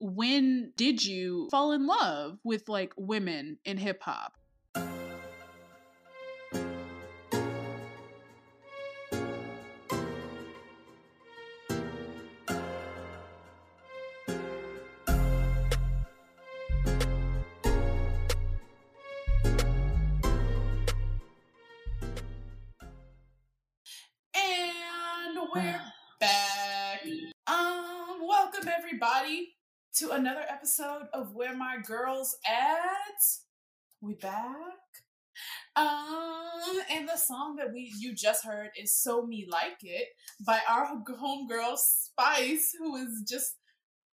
when did you fall in love with like women in hip hop? Another episode of Where My Girls At. We back. Um, and the song that we you just heard is "So Mi Like It" by our homegirl Spice, who is just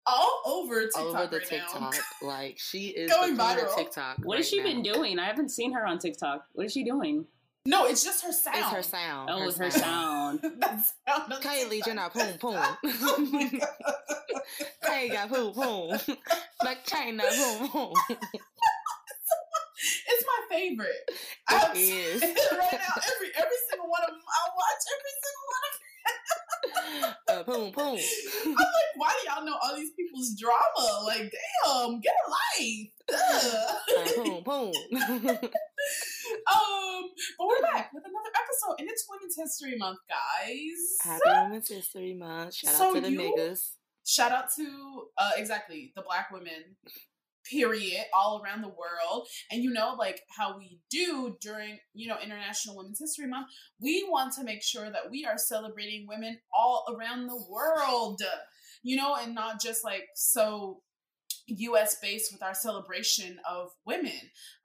all over TikTok All over the right now. Like she is Going the queen of viral. TikTok. What right has she now. been doing? I haven't seen her on TikTok. What is she doing? No, it's just her sound. It's her sound. Oh, her sound. that sound of Kylie TikTok. Jenner, boom, boom. my god. Got boom, boom. Like Chyna, boom, boom. It's my favorite. It I'm is. right now, every every single one of them, I watch every single one of them. Uh, boom, boom. I'm like, why do y'all know all these people's drama? Like, damn, get a life. Uh, boom, boom. Um, but we're back with another episode, and it's Women's History Month, guys. Happy Women's History Month. Shout So out to the you- niggas. Shout out to uh, exactly the Black women. Period, all around the world, and you know, like how we do during you know International Women's History Month, we want to make sure that we are celebrating women all around the world, you know, and not just like so US based with our celebration of women.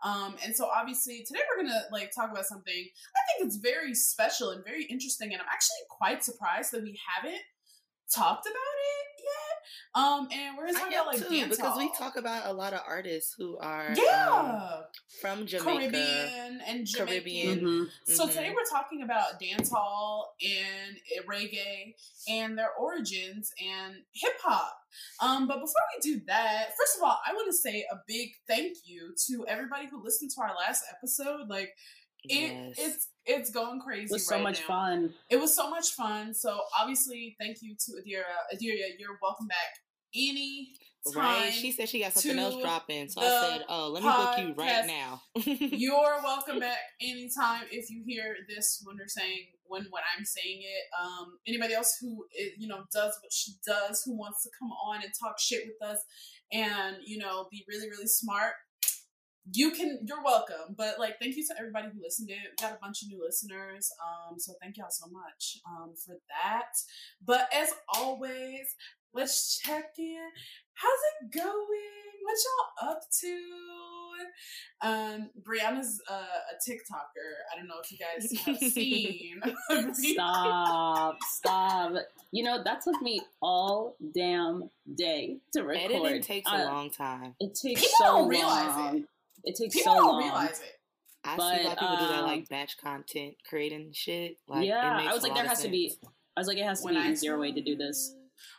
Um, and so obviously today we're gonna like talk about something I think it's very special and very interesting, and I'm actually quite surprised that we haven't talked about it. Um, and we're gonna talk am about like too, dance because we talk about a lot of artists who are um, yeah, from Jamaica. Caribbean and Jamaican. Caribbean. Mhm. So Mhm. today we're talking about dance hall and reggae and their origins and hip hop. Um, but before we do that, first of all, I want to say a big thank you to everybody who listened to our last episode. Like it, it's it's going crazy. It was so right much now. fun. It was so much fun. So obviously, thank you to Adira. Adira, you're welcome back any time. Right? She said she got something else dropping. So I said, oh, let me book you right now. You're welcome back anytime if you hear this when we're saying when when I'm saying it. Um, anybody else who is, you know does what she does, who wants to come on and talk shit with us, and you know be really really smart. You can. You're welcome. But like, thank you to everybody who listened It We got a bunch of new listeners. Um, so thank y'all so much um for that. But as always, let's check in. How's it going? What y'all up to? Um, Brianna's uh, a TikToker. I don't know if you guys have seen. Stop, stop. You know, that took me all damn day to record. Editing takes a Uh, long time. It takes People so don't realize long. it. It takes People so don't long. realize it. I see But, a lot of people do that um, like batch content creating shit. Like, it yeah, makes I was like, there of has to be. I was like, it has to When be I an easier way to do this.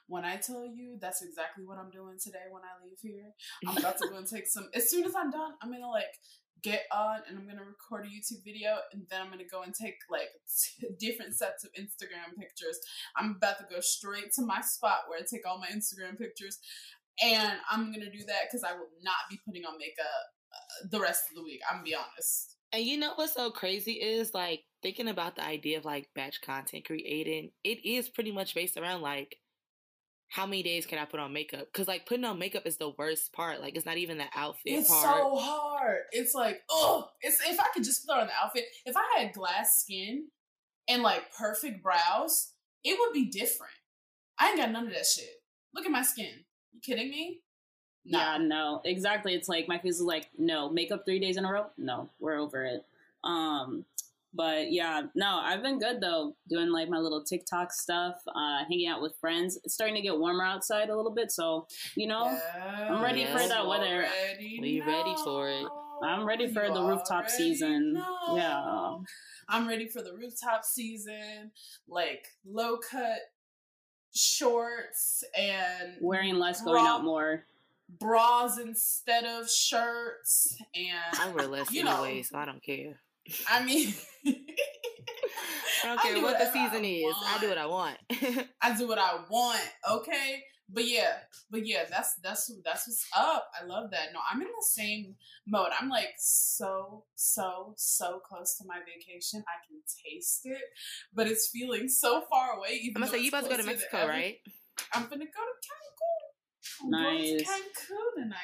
When I tell you, that's exactly what I'm doing today when I leave here. I'm about to go and take some. As soon as I'm done, I'm gonna like get on and I'm gonna record a YouTube video, and then I'm gonna go and take like t- different sets of Instagram pictures. I'm about to go straight to my spot where I take all my Instagram pictures, and I'm gonna do that because I will not be putting on makeup the rest of the week. I'm gonna be honest. And you know what's so crazy is like thinking about the idea of like batch content creating. It is pretty much based around like how many days can I put on makeup? Because like putting on makeup is the worst part. Like it's not even the outfit It's part. so hard. It's like, oh, it's if I could just put on the outfit. If I had glass skin and like perfect brows, it would be different. I ain't got none of that shit. Look at my skin. You kidding me? No. Yeah, no, exactly. It's like my face is like, no, makeup three days in a row. No, we're over it. Um, but yeah, no, I've been good though, doing like my little TikTok stuff, uh, hanging out with friends. It's starting to get warmer outside a little bit, so you know, I'm ready for that you weather. already We ready for it. I'm ready for You the rooftop season. know. Yeah. I'm ready for the rooftop season, like low cut shorts and wearing less, going out more. Bras instead of shirts and I wear less you know, anyway, so I don't care. I mean I don't I care do what the whatever I season is. I do what I want. I do what I want, okay? but yeah, but yeah, that's that's that's what's up. I love that. No, I'm in the same mode. I'm like so so so close to my vacation. I can taste it, but it's feeling so far away. Even I'm gonna say you about to go to Mexico, every, right? I'm gonna go to Cancun. Nice. going to Cancun, and I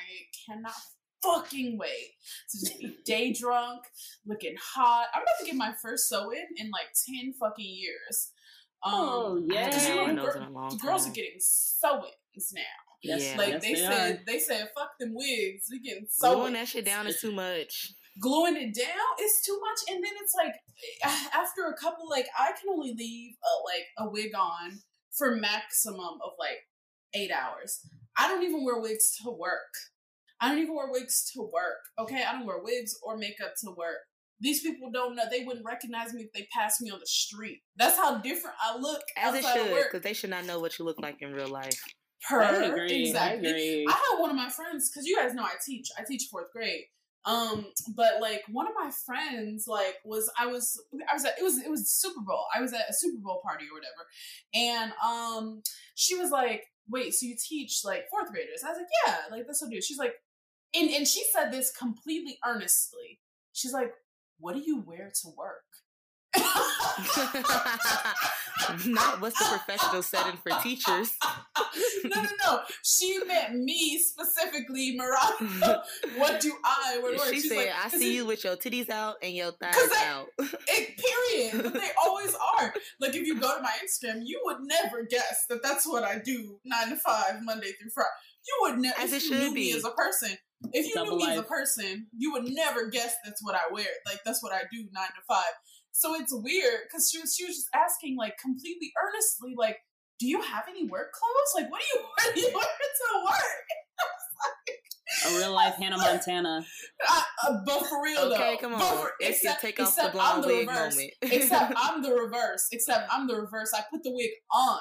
cannot fucking wait to just be day drunk, looking hot. I'm about to get my first sew in in like ten fucking years. Um, oh yeah, you know, girl, the girls are getting sew-ins now. Yes, yeah. like yes, they, they said, they said, "Fuck them wigs, we getting sew." Gluing that shit down is too much. Gluing it down is too much, and then it's like after a couple, like I can only leave a, like a wig on for maximum of like eight hours. I don't even wear wigs to work. I don't even wear wigs to work. Okay, I don't wear wigs or makeup to work. These people don't know. They wouldn't recognize me if they passed me on the street. That's how different I look As it outside of should, work. because they should not know what you look like in real life. Per I agree. exactly. I agree. I had one of my friends because you guys know I teach. I teach fourth grade. Um, but like one of my friends, like was I was I was at it was it was Super Bowl. I was at a Super Bowl party or whatever, and um, she was like, "Wait, so you teach like fourth graders?" I was like, "Yeah, like this will do." She's like, and and she said this completely earnestly. She's like, "What do you wear to work?" Not what's the professional setting for teachers. no, no, no. She meant me specifically, Mariah. what do I wear to? She She's said, like, "I see it- you with your titties out and your thighs I- out." It, period. But they always are. Like if you go to my Instagram, you would never guess that that's what I do nine to five, Monday through Friday. You would never. As If it you should knew me be. as a person, if you Double knew me as a person, you would never guess that's what I wear. Like that's what I do nine to five. So it's weird because she was she was just asking like completely earnestly like, do you have any work clothes? Like what do you what do you wear to work? A real life Hannah Montana. Uh, uh, but for real okay, though, come on. for- It's your except- take off the except I'm blonde the wig reverse. moment. Except I'm the reverse. Except I'm the reverse. I put the wig on,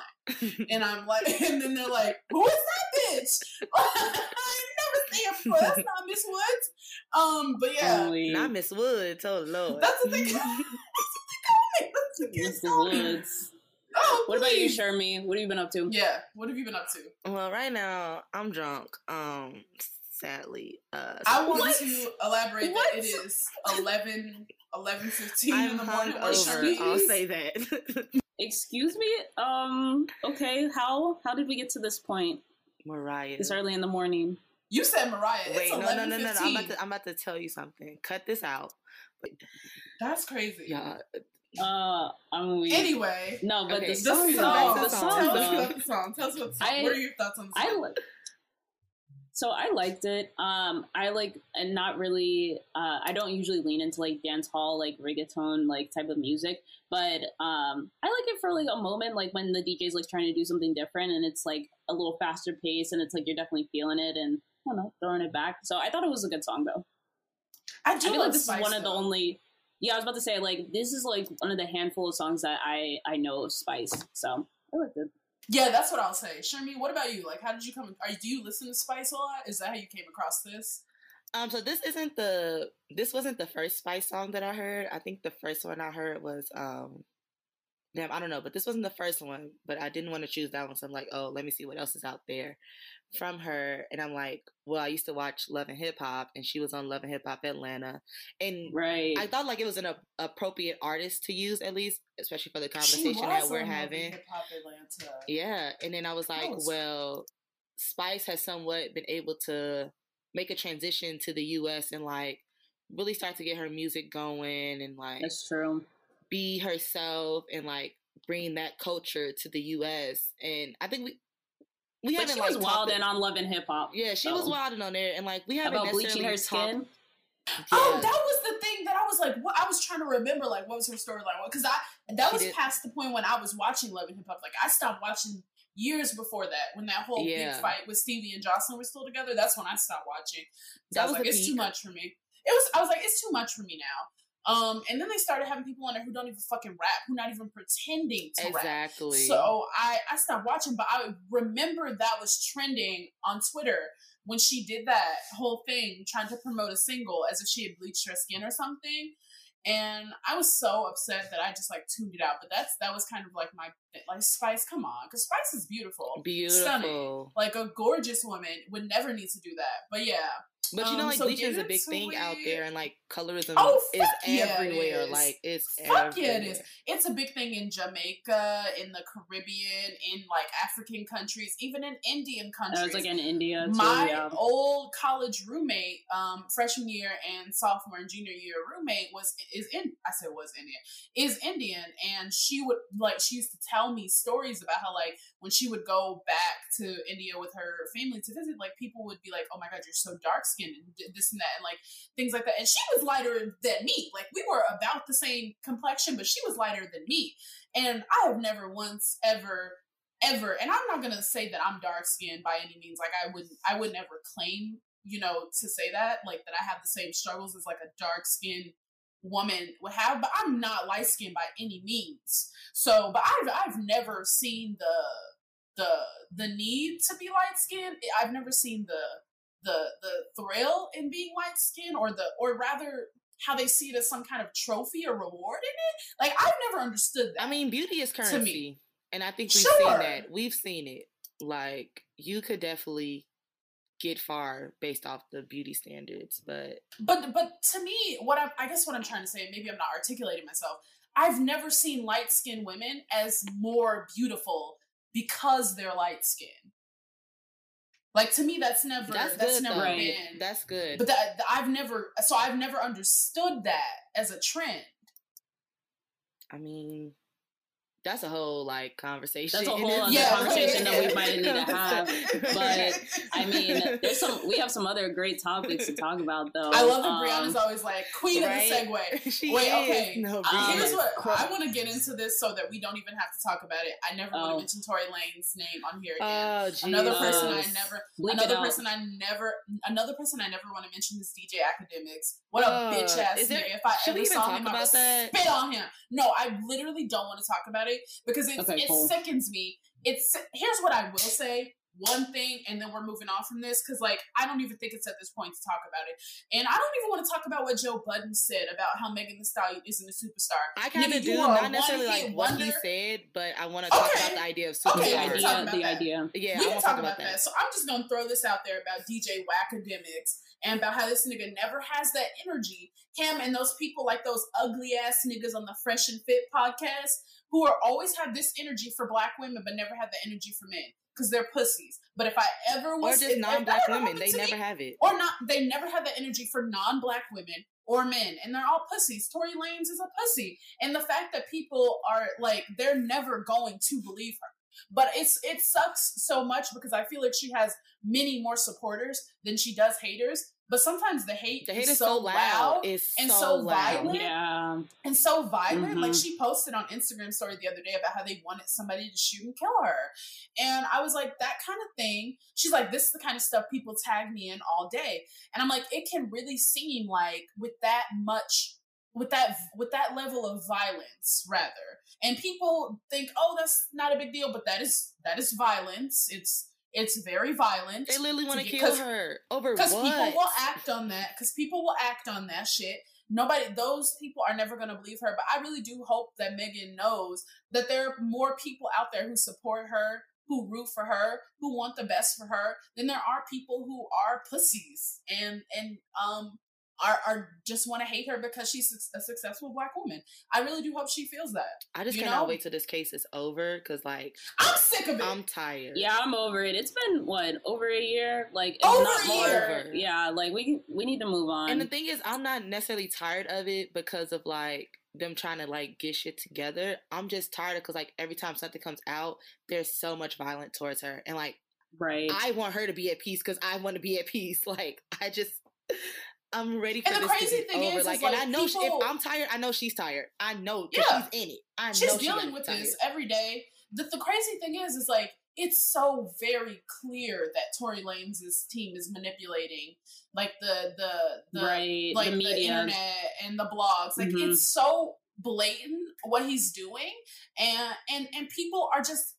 and I'm like, and then they're like, "Who is that bitch?" I never seen her before. That's not Miss Woods. Um, but yeah, Holy Not Miss Woods. Oh Lord. that's the thing. that's what the kids Mr. call me. Woods. Oh, What about you, please. Shermy? What have you been up to? Yeah. What have you been up to? well, right now I'm drunk. Um, sadly. Uh, I want What? to elaborate What? that it is 11, 11 15 in I'm in the morning. hungover. I'll say that. Excuse me? Um, okay, how how did we get to this point Mariah. this early in the morning? You said Mariah. It's Wait, no, no, no, no, no. I'm about to, I'm about to tell you something. Cut this out. That's crazy. Yeah, Uh, I'm weak. Anyway, No, but Okay, the the song, song. the the song, song, Tell us though, about the song. Tell us about the song. I- what are your thoughts on the I li- so I liked it. Um, I like and not really. Uh, I don't usually lean into like dance hall, like reggaeton, like type of music. But um, I like it for like a moment, like when the DJ's like trying to do something different, and it's like a little faster pace, and it's like you're definitely feeling it, and I don't know, throwing it back. So I thought it was a good song, though. I I do feel like this Spice, is one of the only. Yeah, I was about to say like this is like one of the handful of songs that I I know of Spice. So I liked it. Yeah, that's what I'll say. Shermy, what about you? Like, how did you come? Are do you listen to Spice a lot? Is that how you came across this? Um, so this isn't the this wasn't the first Spice song that I heard. I think the first one I heard was um damn, I don't know, but this wasn't the first one. But I didn't want to choose that one, so I'm like, oh, let me see what else is out there from her. And I'm like, well, I used to watch Love and Hip Hop, and she was on Love and Hip Hop Atlanta, and Right. I thought like it was an a- appropriate artist to use at least, especially for the conversation that we're on Love and having. Hip Hop Atlanta. Yeah, and then I was like, was- well, Spice has somewhat been able to make a transition to the U.S. and like really start to get her music going and like That's true. be herself and like bring that culture to the U.S. And I think we we But haven't she like was wild talked- and on Love and Hip Hop. Yeah, she was so. wilding on there, and like we haven't About bleaching her skin. talked- Oh, that was the thing that I was like, what? I was trying to remember, like, what was her storyline? Because I that She was did- past the point when I was watching Love and Hip Hop. Like, I stopped watching years before that when that whole Yeah. big fight with Stevie and Jocelyn were still together. That's when I stopped watching. So That I was, was like, the it's too much for me. It was. I was like, it's too much for me now. Um, and then they started having people on there who don't even fucking rap, who not even pretending to rap. exactly. So I I stopped watching, but I remember that was trending on Twitter when she did that whole thing trying to promote a single as if she had bleached her skin or something. and I was so upset that I just like tuned it out. But that's that was kind of like my like Spice. Come on, because Spice is beautiful, beautiful, stunning, like a gorgeous woman would never need to do that. But yeah, but you know, Um, like so bleaching is a big thing out there, and like colorism Oh, is yeah, everywhere. is. Like it's Fuck yeah, it everywhere. is. It's a big thing in Jamaica, in the Caribbean, in like African countries, even in Indian I countries. was like in India too. my yeah. old college roommate, um, freshman year and sophomore and junior year roommate was is in I said was Indian is Indian, and she would like she used to tell me stories about how like when she would go back to India with her family to visit, like people would be like, "Oh my God, you're so dark skinned," and this and that, and like things like that. And she was lighter than me. Like we were about the same complexion, but she was lighter than me. And I have never once ever ever and i'm not gonna say that i'm dark skinned by any means like i wouldn't i would never claim you know to say that like that i have the same struggles as like a dark skinned woman would have but i'm not light skinned by any means so but i've i've never seen the the the need to be light skinned i've never seen the the the thrill in being light skinned or the or rather how they see it as some kind of trophy or reward in it like i've never understood that I mean, beauty is To me. currency, and I think we've Sure. seen that. We've seen it. Like you could definitely get far based off the beauty standards, but But but to me, what I'm, I guess what I'm trying to say, maybe I'm not articulating myself. I've never seen light skinned women as more beautiful because they're light skinned. Like to me, that's never that's, that's, good. never though. Been. That's good. but that I've never so I've never understood that as a trend. I mean, that's a whole like conversation. That's a whole other itself. conversation that we might need to have, but, I mean, there's some. We have some other great topics to talk about, though. I love that Um, Brianna's always like queen right? of the segue. she Wait, is. okay. No, Um, Here's what I want to get into this so that we don't even have to talk about it. I never want Oh. to mention Tory Lanez name on here again. Oh, another person I never bleep another person I never another person I never want to mention is DJ Academics. What a Uh, bitch ass nigga. If I ever saw talk him, I would about that? spit on him. No, I literally don't want to talk about it because it, Okay, it cool. sickens me. It's here's what I will say. One thing, and then we're moving on from this because, like, I don't even think it's at this point to talk about it, and I don't even want to talk about what Joe Budden said about how Megan Thee Stallion isn't a superstar. I kind Nigga, of do, not necessarily like what he said, but I want to talk Okay. about the idea of Okay, superstar. the we can talk idea. about The that. idea. Yeah, we I can want talk to about that. So I'm just gonna throw this out there about DJ Academics and about how this nigga never has that energy. Him and those people like those ugly ass niggas on the Fresh and Fit podcast who are always have this energy for black women but never have the energy for men because they're pussies. But if I ever was, Or just non-black women, they never me, have it. or not they never have the energy for non-black women or men and they're all pussies tory lanez is a pussy and the fact that people are like they're never going to believe her but it's it sucks so much because i feel like she has many more supporters than she does haters but sometimes the hate The hate is is so loud. It's and so, so loud. violent. Yeah. and so violent. Like Mhm. she posted on Instagram story the other day about how they wanted somebody to shoot and kill her. And I was like, that kind of thing. She's like, this is the kind of stuff people tag me in all day. And I'm like, it can really seem like with that much with that with that level of violence rather. And people think, oh, that's not a big deal, but that is that is violence. It's it's very violent. They literally want to kill her over Because people will act on that. Because people will act on that shit. Nobody, those people are never going to believe her. But I really do hope that Megan knows that there are more people out there who support her, who root for her, who want the best for her. Than there are people who are pussies and and um are are just want to hate her because she's a successful black woman. I really do hope she feels that. I just you cannot know? wait till this case is over because, like, I'm sick of it. I'm tired. Yeah, I'm over it. It's been what over a year, like if Over not a more. year. Yeah, like we we need to move on. And the thing is, I'm not necessarily tired of it because of like them trying to like get shit together. I'm just tired because like every time something comes out, there's so much violence towards her, and like right. I want her to be at peace because I want to be at peace. Like I just, I'm ready for And the this crazy thing over. is, is, like, and like, I know she, if I'm tired, I know she's tired. I know Yeah. she's in it. I she's know dealing with tired. this every day. The, the crazy thing is, is like it's so very clear that Tory Lanez's team is manipulating, like the the the right. like the the, internet and the blogs. Like Mhm. it's so blatant what he's doing, and and and people are just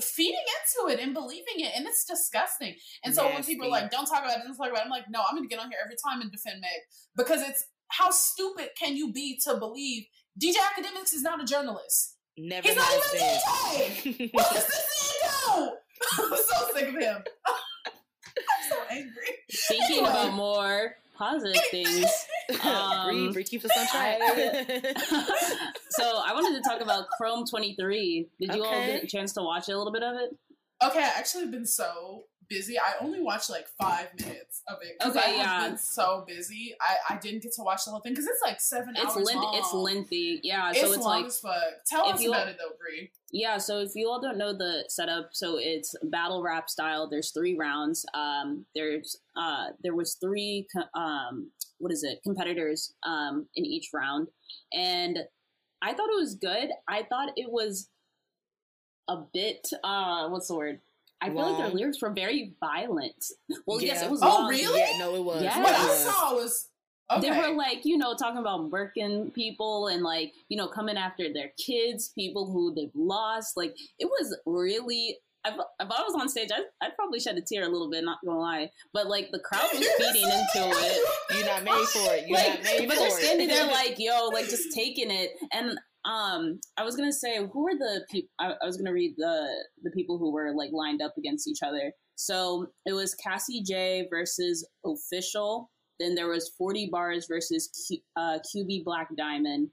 feeding into it and believing it, and it's disgusting. And so when people are like, "Don't talk about it," don't talk about it, I'm like, "No, I'm going to get on here every time and defend Meg because it's how stupid can you be to believe DJ Academics is not a journalist? Never He's not even a DJ. What does this man do? I'm so sick of him. I'm so angry. Speaking Anyway. about more positive things, Um, Bree, Bree keeps us on track. so I wanted to talk about Chrome 23. Did you all get a chance to watch a little bit of it? Okay, I actually have been so busy. I only watched like five minutes of it because Okay, I yeah. been so busy. I, I didn't get to watch the whole thing because it's like seven It's hours length, long. it's lengthy, yeah. It's so it's long like as fuck. Tell us you- about it though, Bree. Yeah, so if you all don't know the setup, so it's battle rap style. There's three rounds. Um, there's uh, there was three um, what is it competitors um, in each round, and I thought it was good. I thought it was a bit uh, what's the word? I feel like their lyrics were very violent. Well, yes, it was. Oh, long. really? Yeah, no, it was. Yes. What I saw was okay. They were like, you know, talking about working people and like, you know, coming after their kids, people who they've lost. Like, it was really. If, if I was on stage, I'd, I'd probably shed a tear a little bit, not gonna lie. But like, the crowd was feeding into it. You're not made for it. You're Like, not made but for they're it. standing there like, yo, like just taking it. And um, I was gonna say, who are the people? I, I was gonna read the the people who were like lined up against each other. So it was Cassie J versus Official. Then there was 40 Bars versus Q, uh, QB Black Diamond.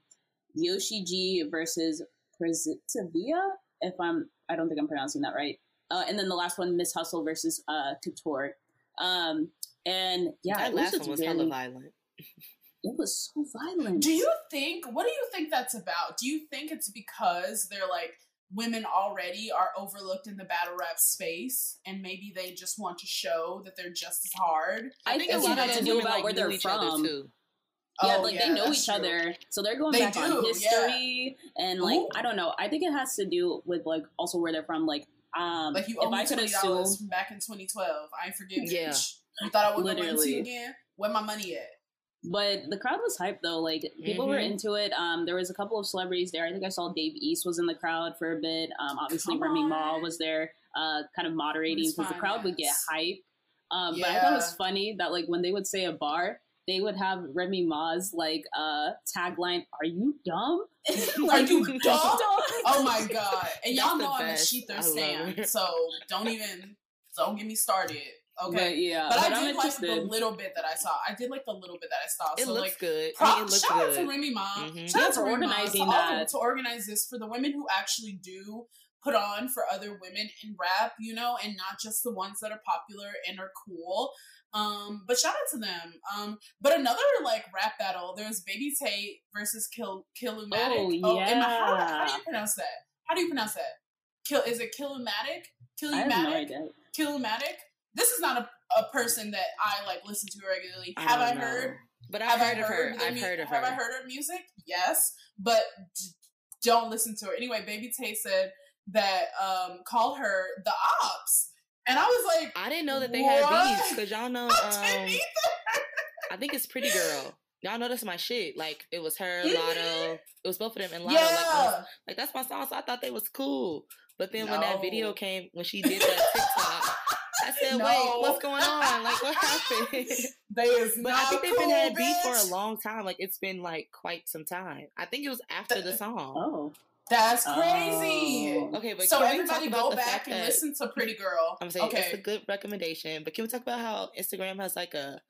Yoshi G versus Prezitavia. If I'm, I don't think I'm pronouncing that right. Uh, and then the last one, Miss Hustle versus uh, Couture. Um, and yeah, that last one was really, hella violent. it was so violent. Do you think? What do you think that's about? Do you think it's because they're like women already are overlooked in the battle rap space, and maybe they just want to show that they're just as hard? I think a It's lot because has to do about like, where they're from. too. Yeah, Oh, like they know each true. other, so they're going They back on do, history and like Ooh. I don't know. I think it has to do with like also where they're from. Like, um, Like you if me I could twenty assume, dollars back in 2012. I ain't forget. Yeah. bitch. You thought I would lend to Literally. you again? Where my money at? But the crowd was hyped though. Like people were Mhm. into it. Um, there was a couple of celebrities there. I think I saw Dave East was in the crowd for a bit. Um, obviously Come Remy Ma was there, uh, kind of moderating because the crowd would get ass. hype. Um, but I thought it was funny that like when they would say a bar. They would have Remy Ma's like uh tagline, "Are you dumb? Are you dumb? dumb? Oh my god! And y'all know I'm a best. Sheether I Sam, so don't even don't get me started. Okay. But yeah, But, but, I did like the little bit that I saw. I did like the little bit that I saw. It so looks like good. I mean, it looks shout out to good. Remy Ma. Mhm. Shout Yeah, out to for Remy Ma, organizing to all of that. to organize this for the women who actually do put on for other women in rap, you know, and not just the ones that are popular and are cool. Um, but shout out to them. Um, but another like rap battle, there's Baby Tate versus Kill Killumatic. Oh, am I- how, how do you pronounce that? How do you pronounce that? Kill is it Killumatic? Have no Killumatic? This is not a, a person that I like listen to regularly. Have I know. heard But I've heard I of her. I've mu- heard of her. Have. I heard her music? Yes, but d- don't listen to her. Anyway, Baby Tate said that um called her the ops, and I was like, I didn't know that they had What? beats because y'all know. I Um, either. I think it's Pretty Girl. Y'all know that's my shit. Like it was her, Mhm. Lotto. It was both of them and Lotto. Like, was- Yeah, like that's my song, so I thought they was cool. But then when that video came, when she did that TikTok, I said, No. "Wait, what's going on? Like what happened?" they is but not I think they've cool, been had beef for a long time. Like it's been like quite some time. I think it was after the song. Oh, That's crazy. Oh. Okay, but so can we everybody talk about go the back and listen to Pretty Girl. I'm saying okay. it's a good recommendation. But can we talk about how Instagram has like a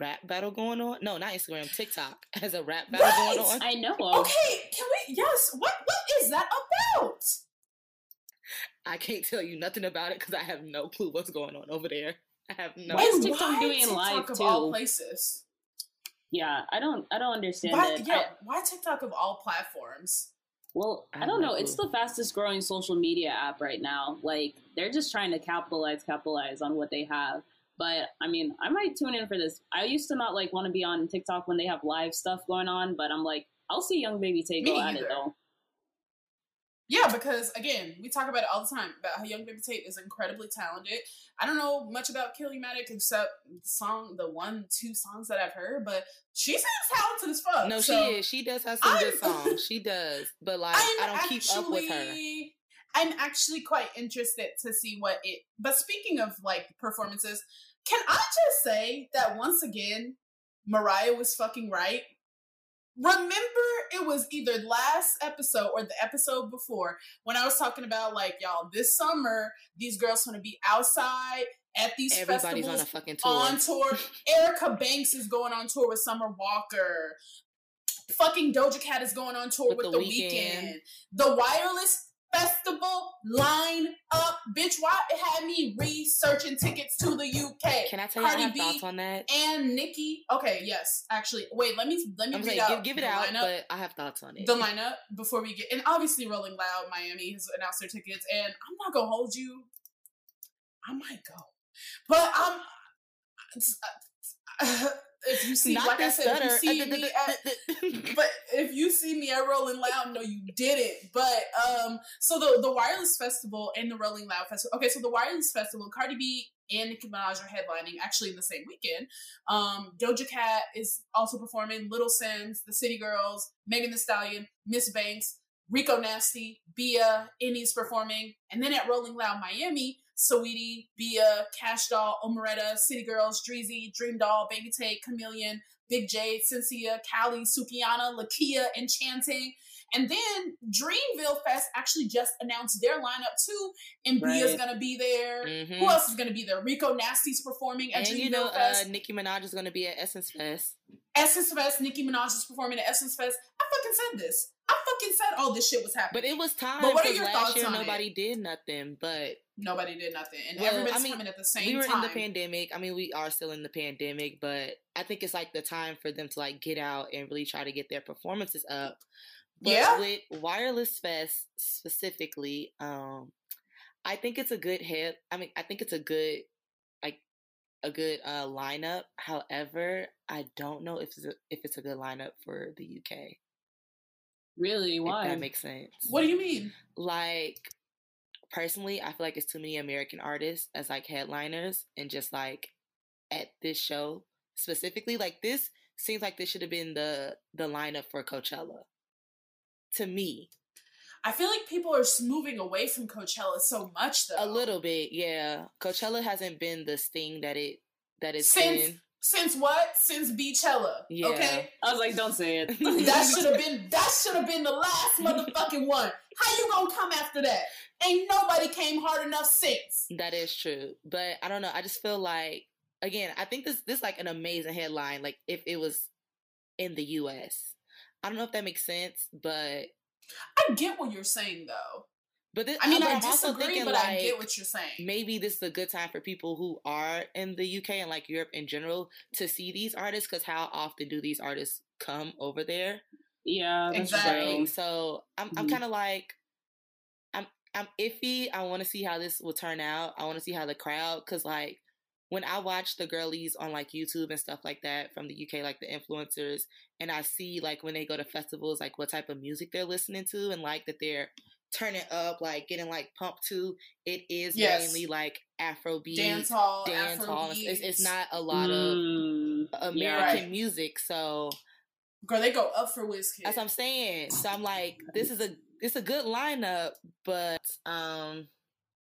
rap battle going on? No, not Instagram. TikTok has a rap battle Right. going on. I know. Okay, can we? Yes. What What is that about? I can't tell you nothing about it because I have no clue what's going on over there. I have no. Why is TikTok why doing TikTok live, of all places? Yeah, I don't. I don't understand Why, it. yeah, I- why TikTok of all platforms? well, I I don't no know. It's the fastest growing social media app right now. Like they're just trying to capitalize, capitalize on what they have. But I mean, I might tune in for this. I used to not like want to be on TikTok when they have live stuff going on, but I'm like, I'll see Young Baby Tate Me go at it though. Yeah, because again, we talk about it all the time about how Young Baby Tate is incredibly talented. I don't know much about Killimatic except the song, the one, two songs that I've heard, but she seems talented as fuck. No, so she is. She does have some good I'm- songs. She does, but like I'm I don't keep up with her. I'm actually quite interested to see what it. But speaking of like performances, can I just say that once again, Mariah was fucking right remember it was either last episode or the episode before when I was talking about like y'all this summer these girls want to be outside at these Everybody's on a festivals fucking tour. on tour. Erica Banks is going on tour with Summer Walker. Fucking Doja Cat is going on tour With with, The the, Weeknd. weekend. The Wireless Festival line up, bitch. Why it had me researching tickets to the UK? Can I tell you I Cardi have B thoughts on that? and Nicki. Okay, yes, actually. Wait, let me let me I'm read saying out give, give it out, lineup but I have thoughts on it. the lineup before we get and obviously Rolling Loud Miami has announced their tickets and I'm not gonna hold you. I might go, but I'm. If you see, Not like I said, if you see me at, but if you see me at Rolling Loud, no, you didn't. But um, so the the Wireless Festival and the Rolling Loud Festival. Okay, so the Wireless Festival, Cardi B and Nicki Minaj are headlining actually in the same weekend. Um, Doja Cat is also performing. Little Simz, The City Girls, Megan Thee Stallion, Miss Banks, Rico Nasty, Bia, Enny's performing, and then at Rolling Loud Miami. Saweetie, Bia, Cash Doll, Omeretta, City Girls, Dreezy, Dream Doll, Baby Tate, Chameleon, Big J, Cynthia, Callie, Sukihana, Lakeyah, Enchanting. And then Dreamville Fest actually just announced their lineup too. And Bia's Right. gonna be there. Mhm. Who else is gonna be there? Rico Nasty's performing at And Dreamville you know, uh, Fest. Nicki Minaj is going to be at Essence Fest. Essence Fest, Nicki Minaj is performing at Essence Fest. I fucking said this. I fucking said all this shit was happening. But it was time But what are your thoughts year on it? nobody did nothing. But Nobody did nothing. And Well, everybody's I mean, coming at the same time. we were time. in the pandemic. I mean, we are still in the pandemic, but I think it's like the time for them to like get out and really try to get their performances up. But Yeah. with Wireless Fest specifically, um, I think it's a good hit. I mean, I think it's a good like a good uh lineup. However, I don't know if it's a, if it's a good lineup for the UK. Really? Why? that makes sense. What do you mean? like personally i feel like it's too many american artists as like headliners and just like at this show specifically like this seems like this should have been the the lineup for coachella to me I feel like people are moving away from Coachella so much though. a little bit yeah coachella hasn't been the sting that it that it's Since been since what? Since Beachella. Yeah. Okay. I was like, don't say it. That should have been that should have been the last motherfucking one. How you gonna come after that? Ain't nobody came hard enough since. That is true. But I don't know. I just feel like again, I think this this like an amazing headline, like if it was in the US. I don't know if that makes sense, but I get what you're saying though. But this, I mean I I'm also disagree, thinking but like I get what you're saying. maybe this is a good time for people who are in the UK and like Europe in general to see these artists because how often do these artists come over there? yeah, Exactly. true. So I'm I'm Mhm. kind of like I'm I'm iffy. I want to see how this will turn out. I want to see how the crowd because like when I watch the girlies on like YouTube and stuff like that from the UK, like the influencers, and I see like when they go to festivals, like what type of music they're listening to, and like that they're turning up, like getting like pumped to. It is Yes. mainly like Afrobeat, dance hall, dance hall. It's, it's not a lot of Mm. American Right. music, so Girl, they go up for Wizkid. that's what I'm saying. So I'm like, this is a it's a good lineup, but um,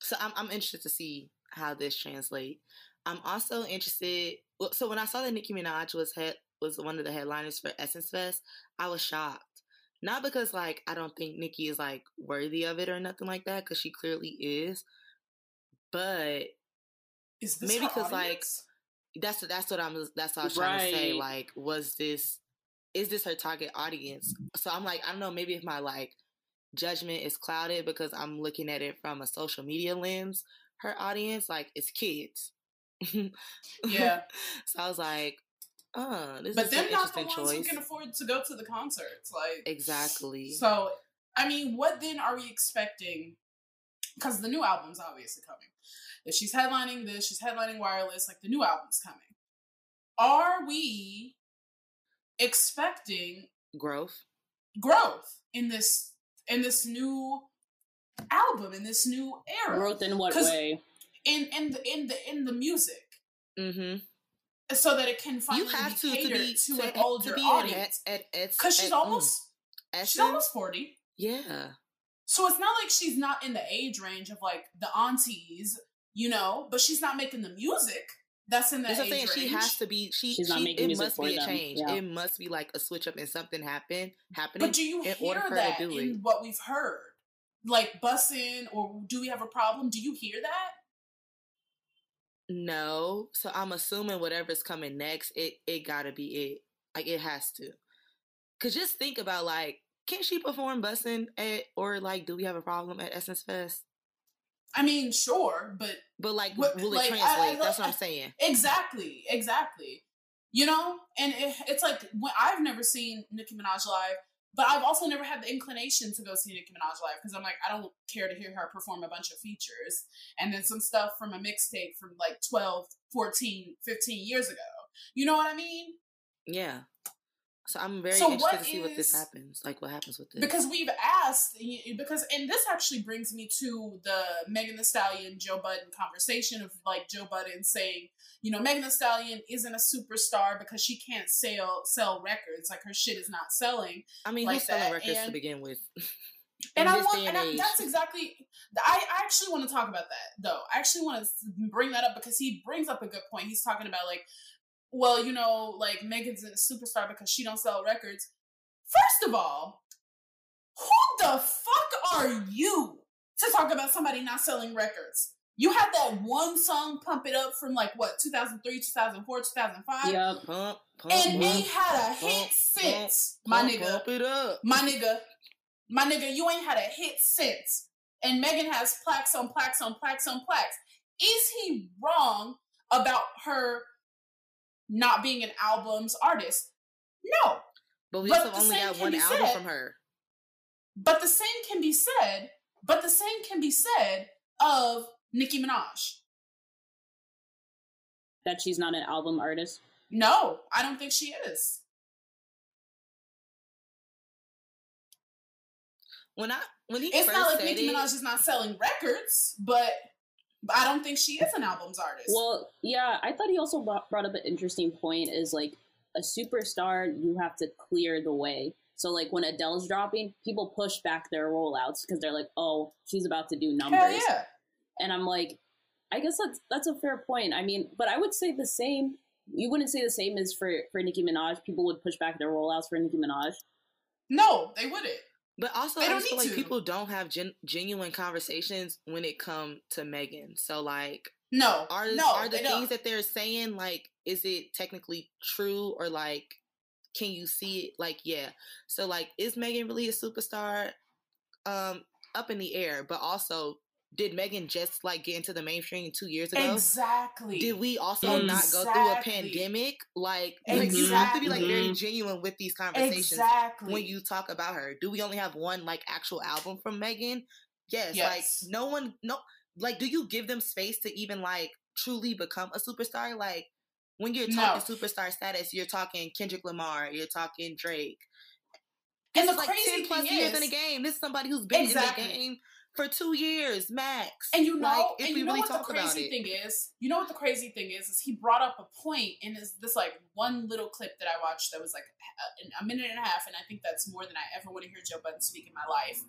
so I'm I'm interested to see how this translate. I'm also interested. So when I saw that Nicki Minaj was head was one of the headliners for Essence Fest, I was shocked. Not because like I don't think Nicki is like worthy of it or nothing like that, because she clearly is. But Is this maybe because like, that's that's what I'm that's what I was trying to say. Like, was this is this her target audience? So I'm like, I don't know, maybe if my like judgment is clouded because I'm looking at it from a social media lens, her audience, like it's kids. Yeah. so I was like, uh, this But is them not the interesting ones who can afford to go to the concerts. Like Exactly. So, I mean, what then are we expecting? Because the new album's obviously coming. If she's headlining this, she's headlining Wireless, like the new album's coming. Are we expecting Growth. growth in this in this new album in this new era Growth in what way? in in the in the in the music Mm-hmm. So that it can You finally have be to to be to, to, an to older be audience because she's at, mm, almost she's almost 40 yeah. So it's not like she's not in the age range of like the aunties, you know, but she's not making the music. That's in that That's what I'm age saying. range. She has to be. She. She's not she making it music must for be a change. Yeah. It must be like a switch up and something happen happening. But do you in hear order for her that in it. what we've heard? Like bussing or do we have a problem? Do you hear that? No, so I'm assuming whatever's coming next, it it gotta be it. Like it has to. Cause just think about like, can she perform bussing at or like, do we have a problem at Essence Fest? I mean, sure, but But like, What- will it like, I- translate? I- That's what I'm saying. exactly, exactly. You know, and it, it's like when I've never seen Nicki Minaj live, but I've also never had the inclination to go see Nicki Minaj live because I'm like, I don't care to hear her perform a bunch of features and then some stuff from a mixtape from like 12, 14, 15 years ago. You know what I mean? Yeah. So I'm very So interested to see what this happens. Like what happens with this. because we've asked because and this actually brings me to the Megan Thee Stallion Joe Budden conversation of like Joe Budden saying, you know, Megan Thee Stallion isn't a superstar because she can't sell sell records, like her shit is not selling. I mean, like who's selling that, records to begin with? And I want and I, that's exactly I, I actually want to talk about that though. I actually want to bring that up because he brings up a good point. He's talking about like well, you know, like Megan's a superstar because she don't sell records. First of all, who the fuck are you to talk about somebody not selling records? You had that one song, Pump It Up, from like what, 2003, 2004, 2005? yeah Pump, pump, And pump, ain't had a hit since, my nigga. Pump it up. My nigga, my nigga, you ain't had a hit since. And Megan has plaques on plaques on plaques on plaques. Is he wrong about her not being an album's artist? No. But we But also only got one album said- from her. But the same can be said, but the same can be said of Nicki Minaj. That she's not an album artist. No, I don't think she is. When I when he It's first not like said Nicki it, Minaj is not selling records, but but I don't think she is an album's artist. Well, yeah, I thought he also brought, brought up an interesting point is like a superstar, you have to clear the way. So, like when Adele's dropping, people push back their rollouts because they're like, oh, she's about to do numbers. Hell yeah. And I'm like, I guess that's that's a fair point. I mean, but I would say the same. You wouldn't say the same as for for Nicki Minaj. People would push back their rollouts for Nicki Minaj. No, they wouldn't. but also They I don't just feel like to. people don't have gen- genuine conversations when it come to Megan. So like, No, are no, are the things don't. that they're saying like, is it technically true or like, can you see it? Like, yeah. So like, is Megan really a superstar? Um, up in the air, but also. Did Megan just like get into the mainstream two years ago? Exactly. did we also not go through a pandemic? Like, like you have to be like very mm-hmm. genuine with these conversations exactly when you talk about her. Do we only have one like actual album from Megan? Yes, Yes. Like no one, no, like do you give them space to even like truly become a superstar? Like when you're talking superstar status, you're talking Kendrick Lamar, you're talking Drake. and the This is like crazy ten plus thing years is, in the game. This is somebody who's been Exactly. in the game for two years max. and you know, like, if and you know really what the crazy it. thing is. You know what the crazy thing is? Is he brought up a point in this this like one little clip that I watched that was like a, a minute and a half, and I think that's more than I ever want to hear Joe Budden speak in my life.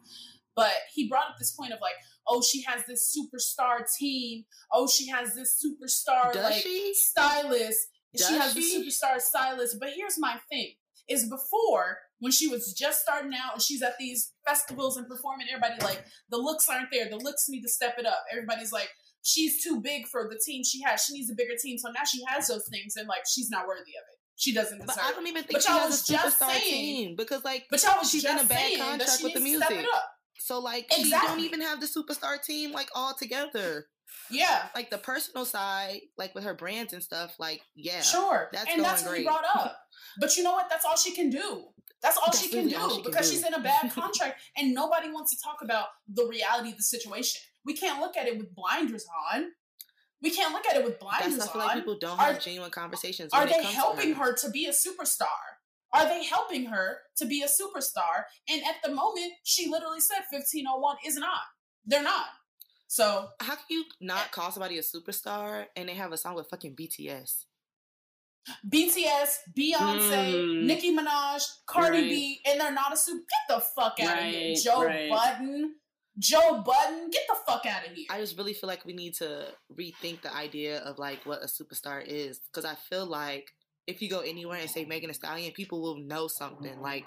But he brought up this point of like, oh, she has this superstar team. Oh, she has this superstar Does like she? stylist. Does she has she? the superstar stylist. But here's my thing: is before when she was just starting out and she's at these festivals and performing, everybody like the looks aren't there. The looks need to step it up. Everybody's like, she's too big for the team she has. She needs a bigger team. So now she has those things, and like she's not worthy of it. She doesn't deserve. But I don't even think But she y'all has was a just superstar saying- team because like But y'all was she's just in a bad contract with the needs to step music. So like she don't even have the superstar team like all together. Yeah, Like the personal side, like with her brands and stuff, like yeah. sure. that's and going that's what he great. brought up. But you know what? That's all she can do. That's all That's she can really do she can because do. she's in a bad contract and nobody wants to talk about the reality of the situation. We can't look at it with blinders on. We can't look at it with blinders feel on. like people don't Are- have genuine conversations. Are they helping her to be a superstar? Are they helping her to be a superstar? And at the moment, she literally said 1501 is not. They're not. So How can you not eh call somebody a superstar and they have a song with fucking BTS? BTS, Beyonce, Hmm. Nicki Minaj, Cardi Right. B, and they're not a super. Get the fuck out of here, Joe right. Budden. Joe Budden, get the fuck out of here. I just really feel like we need to rethink the idea of like what a superstar is because I feel like if you go anywhere and say Megan Thee Stallion, people will know something like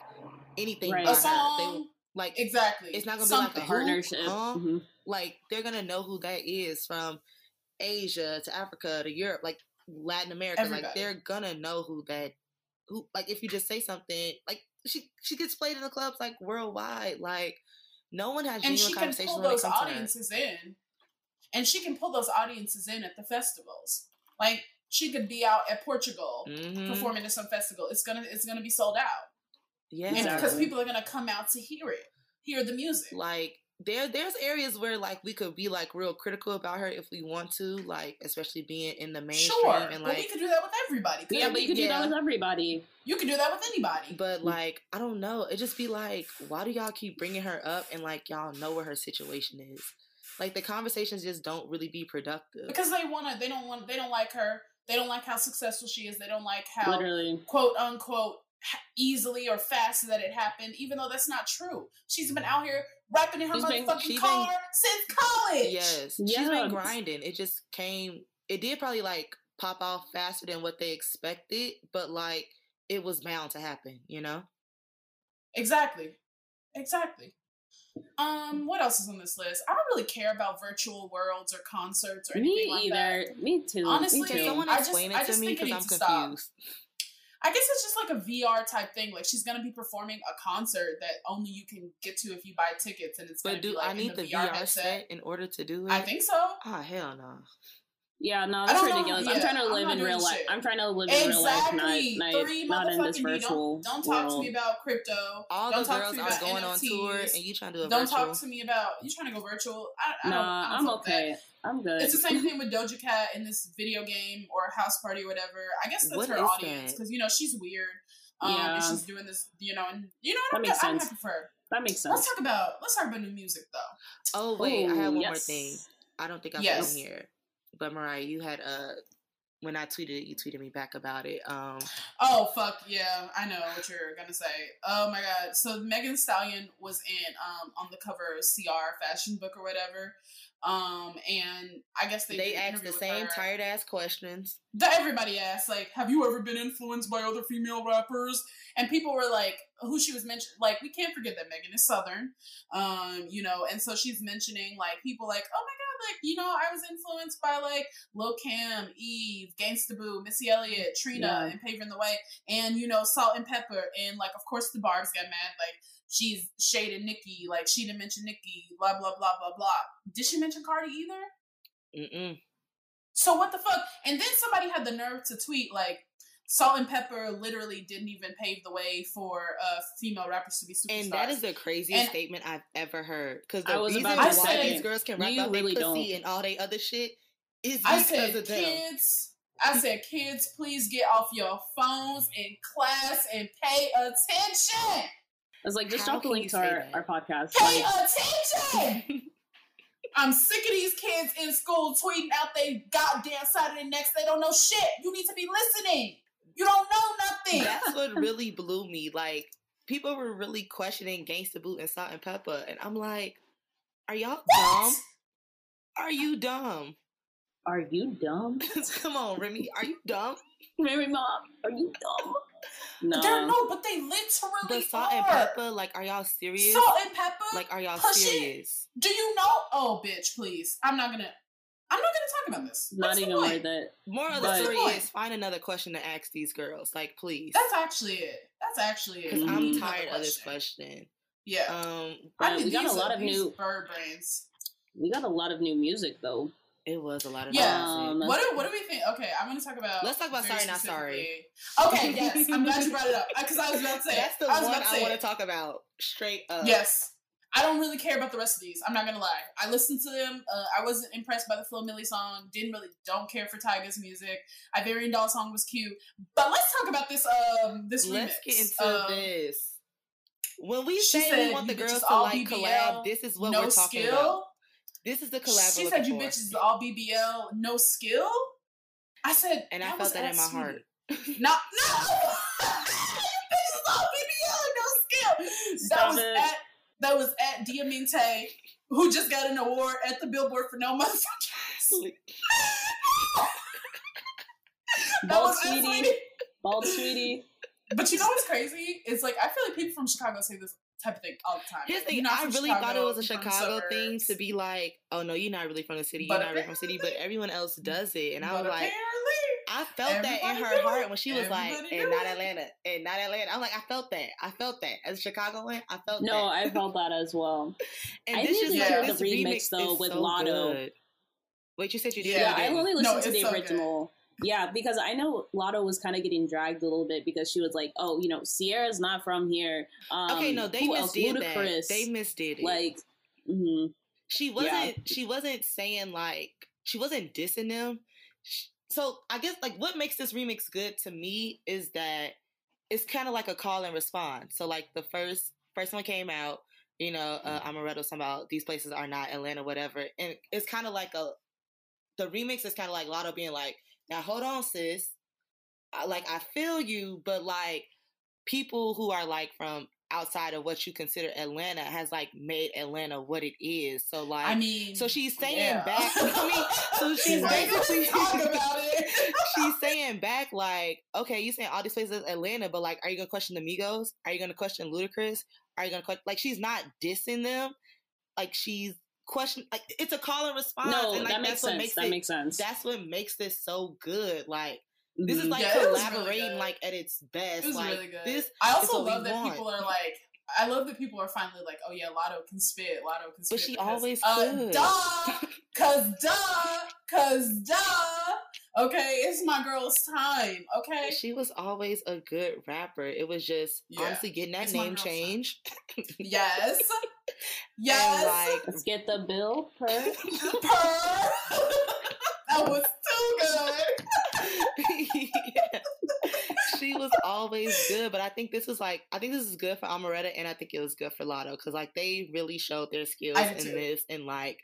anything Right. by a her. song, They will, like exactly. it's not gonna Something. be like a partnership. Huh? Mhm. like they're gonna know who that is from Asia to Africa to Europe, like Latin America. Like they're gonna know who that who like if you just say something like she she gets played in the clubs like worldwide. Like no one has and genuine she can pull those it comes to her. audiences in, and she can pull those audiences in at the festivals. Like she could be out at Portugal Mhm. performing at some festival. It's gonna it's gonna be sold out, Yeah, because Exactly. people are gonna come out to hear it, hear the music. like there there's areas where like we could be like real critical about her if we want to like especially being in the mainstream Sure, and but we like could do that with everybody. 'cause Yeah, but you could do that with everybody. you could do that with anybody. but like i don't know it just be like why do y'all keep bringing her up and like y'all know what her situation is like the conversations just don't really be productive because they want to, they don't want, they don't like her. They don't like how successful she is. They don't like how Literally. quote unquote easily or fast that it happened, even though that's not true. She's been mm-hmm. out here rapping in her She's been- motherfucking been- car since college. yes she's been grinding it just came it did probably like pop off faster than what they expected but like it was bound to happen you know Exactly. Exactly. Um, what else is on this list? I don't really care about virtual worlds or concerts or anything Me like either. that. Me too. Honestly, Me can too. someone I just- explain it to just me because i'm confused. stop. Confused I guess it's just like a VR type thing. Like she's gonna be performing a concert that only you can get to if you buy tickets, and it's gonna but be do like i need the, the, VR, headset. set in order to do it I think so. oh hell no Yeah, no, I that's don't know, ridiculous. I'm trying to I'm live in real life. shit. I'm trying to live in real life, Exactly. not, Three not, not in this motherfucking virtual Don't, don't talk world. to me about crypto. all Don't the talk to girls me are about going on tour and you trying to do a Don't virtual talk to me about you trying to go virtual. I, I don't, Nah, I don't I'm fuck with that. Okay. I'm good. It's the same thing with Doja Cat in this video game or house party or whatever. I guess that's What her audience because you know she's weird. Um, and she's doing this, you know, and you know That what? I'm, makes I'm sense. happy for her. That makes sense. Let's talk about let's talk about new music though. Oh wait, I have Ooh, one more thing. I don't think I put Yes. in here, but Mariah, you had uh when I tweeted it, you tweeted me back about it. Um, Oh fuck yeah, I know what you're gonna say. Oh my god. So Megan Stallion was in um on the cover of CR fashion book or whatever. Um and I guess they, they, asked the same tired ass questions. that everybody asked, like, have you ever been influenced by other female rappers? And people were like, who she was mentioning, like, we can't forget that Megan is Southern, um, you know, and so she's mentioning, like, people like, oh my god, like, you know, I was influenced by, like, Lil Kim, Eve, Gangsta Boo, Missy Elliott, Trina, Yeah. and Paving the Way, and, you know, Salt-N-Pepa, and, like, of course, the Barbs got mad, like, she's shaded Nicki, like, she didn't mention Nicki, blah, blah, blah, blah, blah. Did she mention Cardi either? Mm-mm. So what the fuck? And then somebody had the nerve to tweet like Salt-N-Pepa literally didn't even pave the way for uh, female rappers to be superstars. And that is the craziest And- statement I've ever heard. Because I the was reason about why to say, these girls can rap you about really their pussy don't. and all they other shit is I because said, of them. kids. I said, kids, please get off your phones in class and pay attention. It's like just How drop the link to our, our podcast. Pay Like, attention. I'm sick of these kids in school tweeting out they goddamn Saturday next. They don't know shit. You need to be listening. You don't know nothing. That's what really blew me. Like people were really questioning Gangsta Boo and Salt-N-Pepa, and I'm like, are y'all dumb? Are you dumb? are you dumb? Come on, Remy, are you dumb? Remy Ma, are you dumb? No. They're no, but they literally But Salt are. and Pepper, like, are y'all serious? Salt-N-Pepa. Like, are y'all Push it. serious? Do you know? Oh, bitch, please. I'm not gonna. I'm not gonna talk about this. Not What's even like that. More of the But- story What's the point? is find another question to ask these girls. Like, please. That's actually it. That's actually it. Because Mhm. I'm tired of this question. Yeah. Um, I But mean, we got a lot of new- bird brains. We got a lot of new music though. It was a lot of Yeah. Um. What do, what do we think? Okay, I'm going to talk about. Let's talk about Sorry Not Sorry. Okay, yes, I'm glad you brought it up because I was about to say. That's the I was one about to I want to talk about straight up. Yes. I don't really care about the rest of these. I'm not gonna lie. I listened to them. Uh, I wasn't impressed by the Flo Milli song. Didn't really don't care for Tyga's music. Ivorian Doll song was cute. But let's talk about this. Um, this Let's remix. get into Um, this. When we say said we want the girls to like BBL, collab, this is what no we're talking skill. about. This is the collab. She said you looking for. bitches all BBL, no skill. I said, and I felt that in my Sweetie. heart. No, no. bitches all BBL, no skill. That was it. at that was at Diamante who just got an award at the Billboard for no motherfuckers. that Bald was it, sweetie. sweetie. Bald sweetie. But you know what's crazy? It's like I feel like people from Chicago say this type of thing all the time. Here's the thing. not I from really thought it was a you're from the Chicago thing to be like, oh no, you're not really from the city, But you're not really from the city, but everyone else does it, and I was like, I felt that in her heart it. when she was like, Everybody and not it. Atlanta, and not Atlanta. I'm like, I felt that. I felt that as a Chicago Chicagoan. I felt that No, that. I felt that as well. and I this need just like, the remix, remix though, with so Latto. good. Wait, you said you did? Yeah, Yeah, I didn't? only No, listened to the so good. Yeah, because I know Latto was kind of getting dragged a little bit because she was like, "Oh, you know, Sierra's not from here." Um, okay, no, they who else? misdid that. Ludacris. They misdid it. like, mhm. she wasn't she wasn't saying like she wasn't dissing them so i guess like what makes this remix good to me is that it's kind of like a call and response so like the first first one came out you know uh, Omeretta something about these places are not atlanta whatever and it's kind of like a the remix is kind of like Latto being like now hold on sis I, like i feel you but like people who are like from outside of what you consider atlanta has like made atlanta what it is so like I mean, so she's saying yeah. back. I mean, so she's Like, basically talk about it. she's saying back like, okay, you saying all these places Atlanta, but like, are you gonna question the Migos? Are you gonna question Ludacris? Are you gonna question like she's not dissing them? Like she's question like it's a call and response. no, and, like, that makes that's what sense. makes that it, makes sense. That's what makes this so good. Like this is Mhm. like Yeah, it was really collaborating like at its best. It was like really good. this I also love that want. people are like. I love that people are finally like, oh yeah, Latto can spit. Latto can spit. But she because, always uh, could. Duh, cause duh, cause duh. Okay, it's my girl's time. Okay. She was always a good rapper. It was just Yeah. honestly getting that It's name girl's time. change. Yes. Yes. like Let's get the bill per. per. that was too good. Yeah. She was always good, but I think this was like I think this is good for Omeretta and I think it was good for Latto because like they really showed their skills in this and like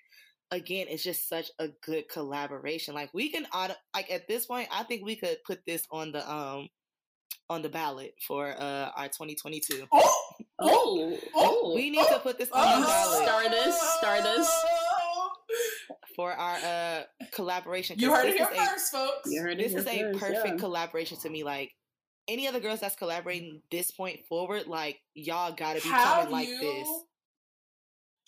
again it's just such a good collaboration. Like we can auto like at this point I think we could put this on the um on the ballot for uh our 2022. Oh, Oh, oh, We need to put this on the oh, ballot Stardust, Stardust. for our uh collaboration. You 'cause heard it this here is a- first, folks. You heard this is a first, perfect yeah. collaboration to me. Like any other girls that's collaborating this point forward, like y'all gotta be Have coming like you this.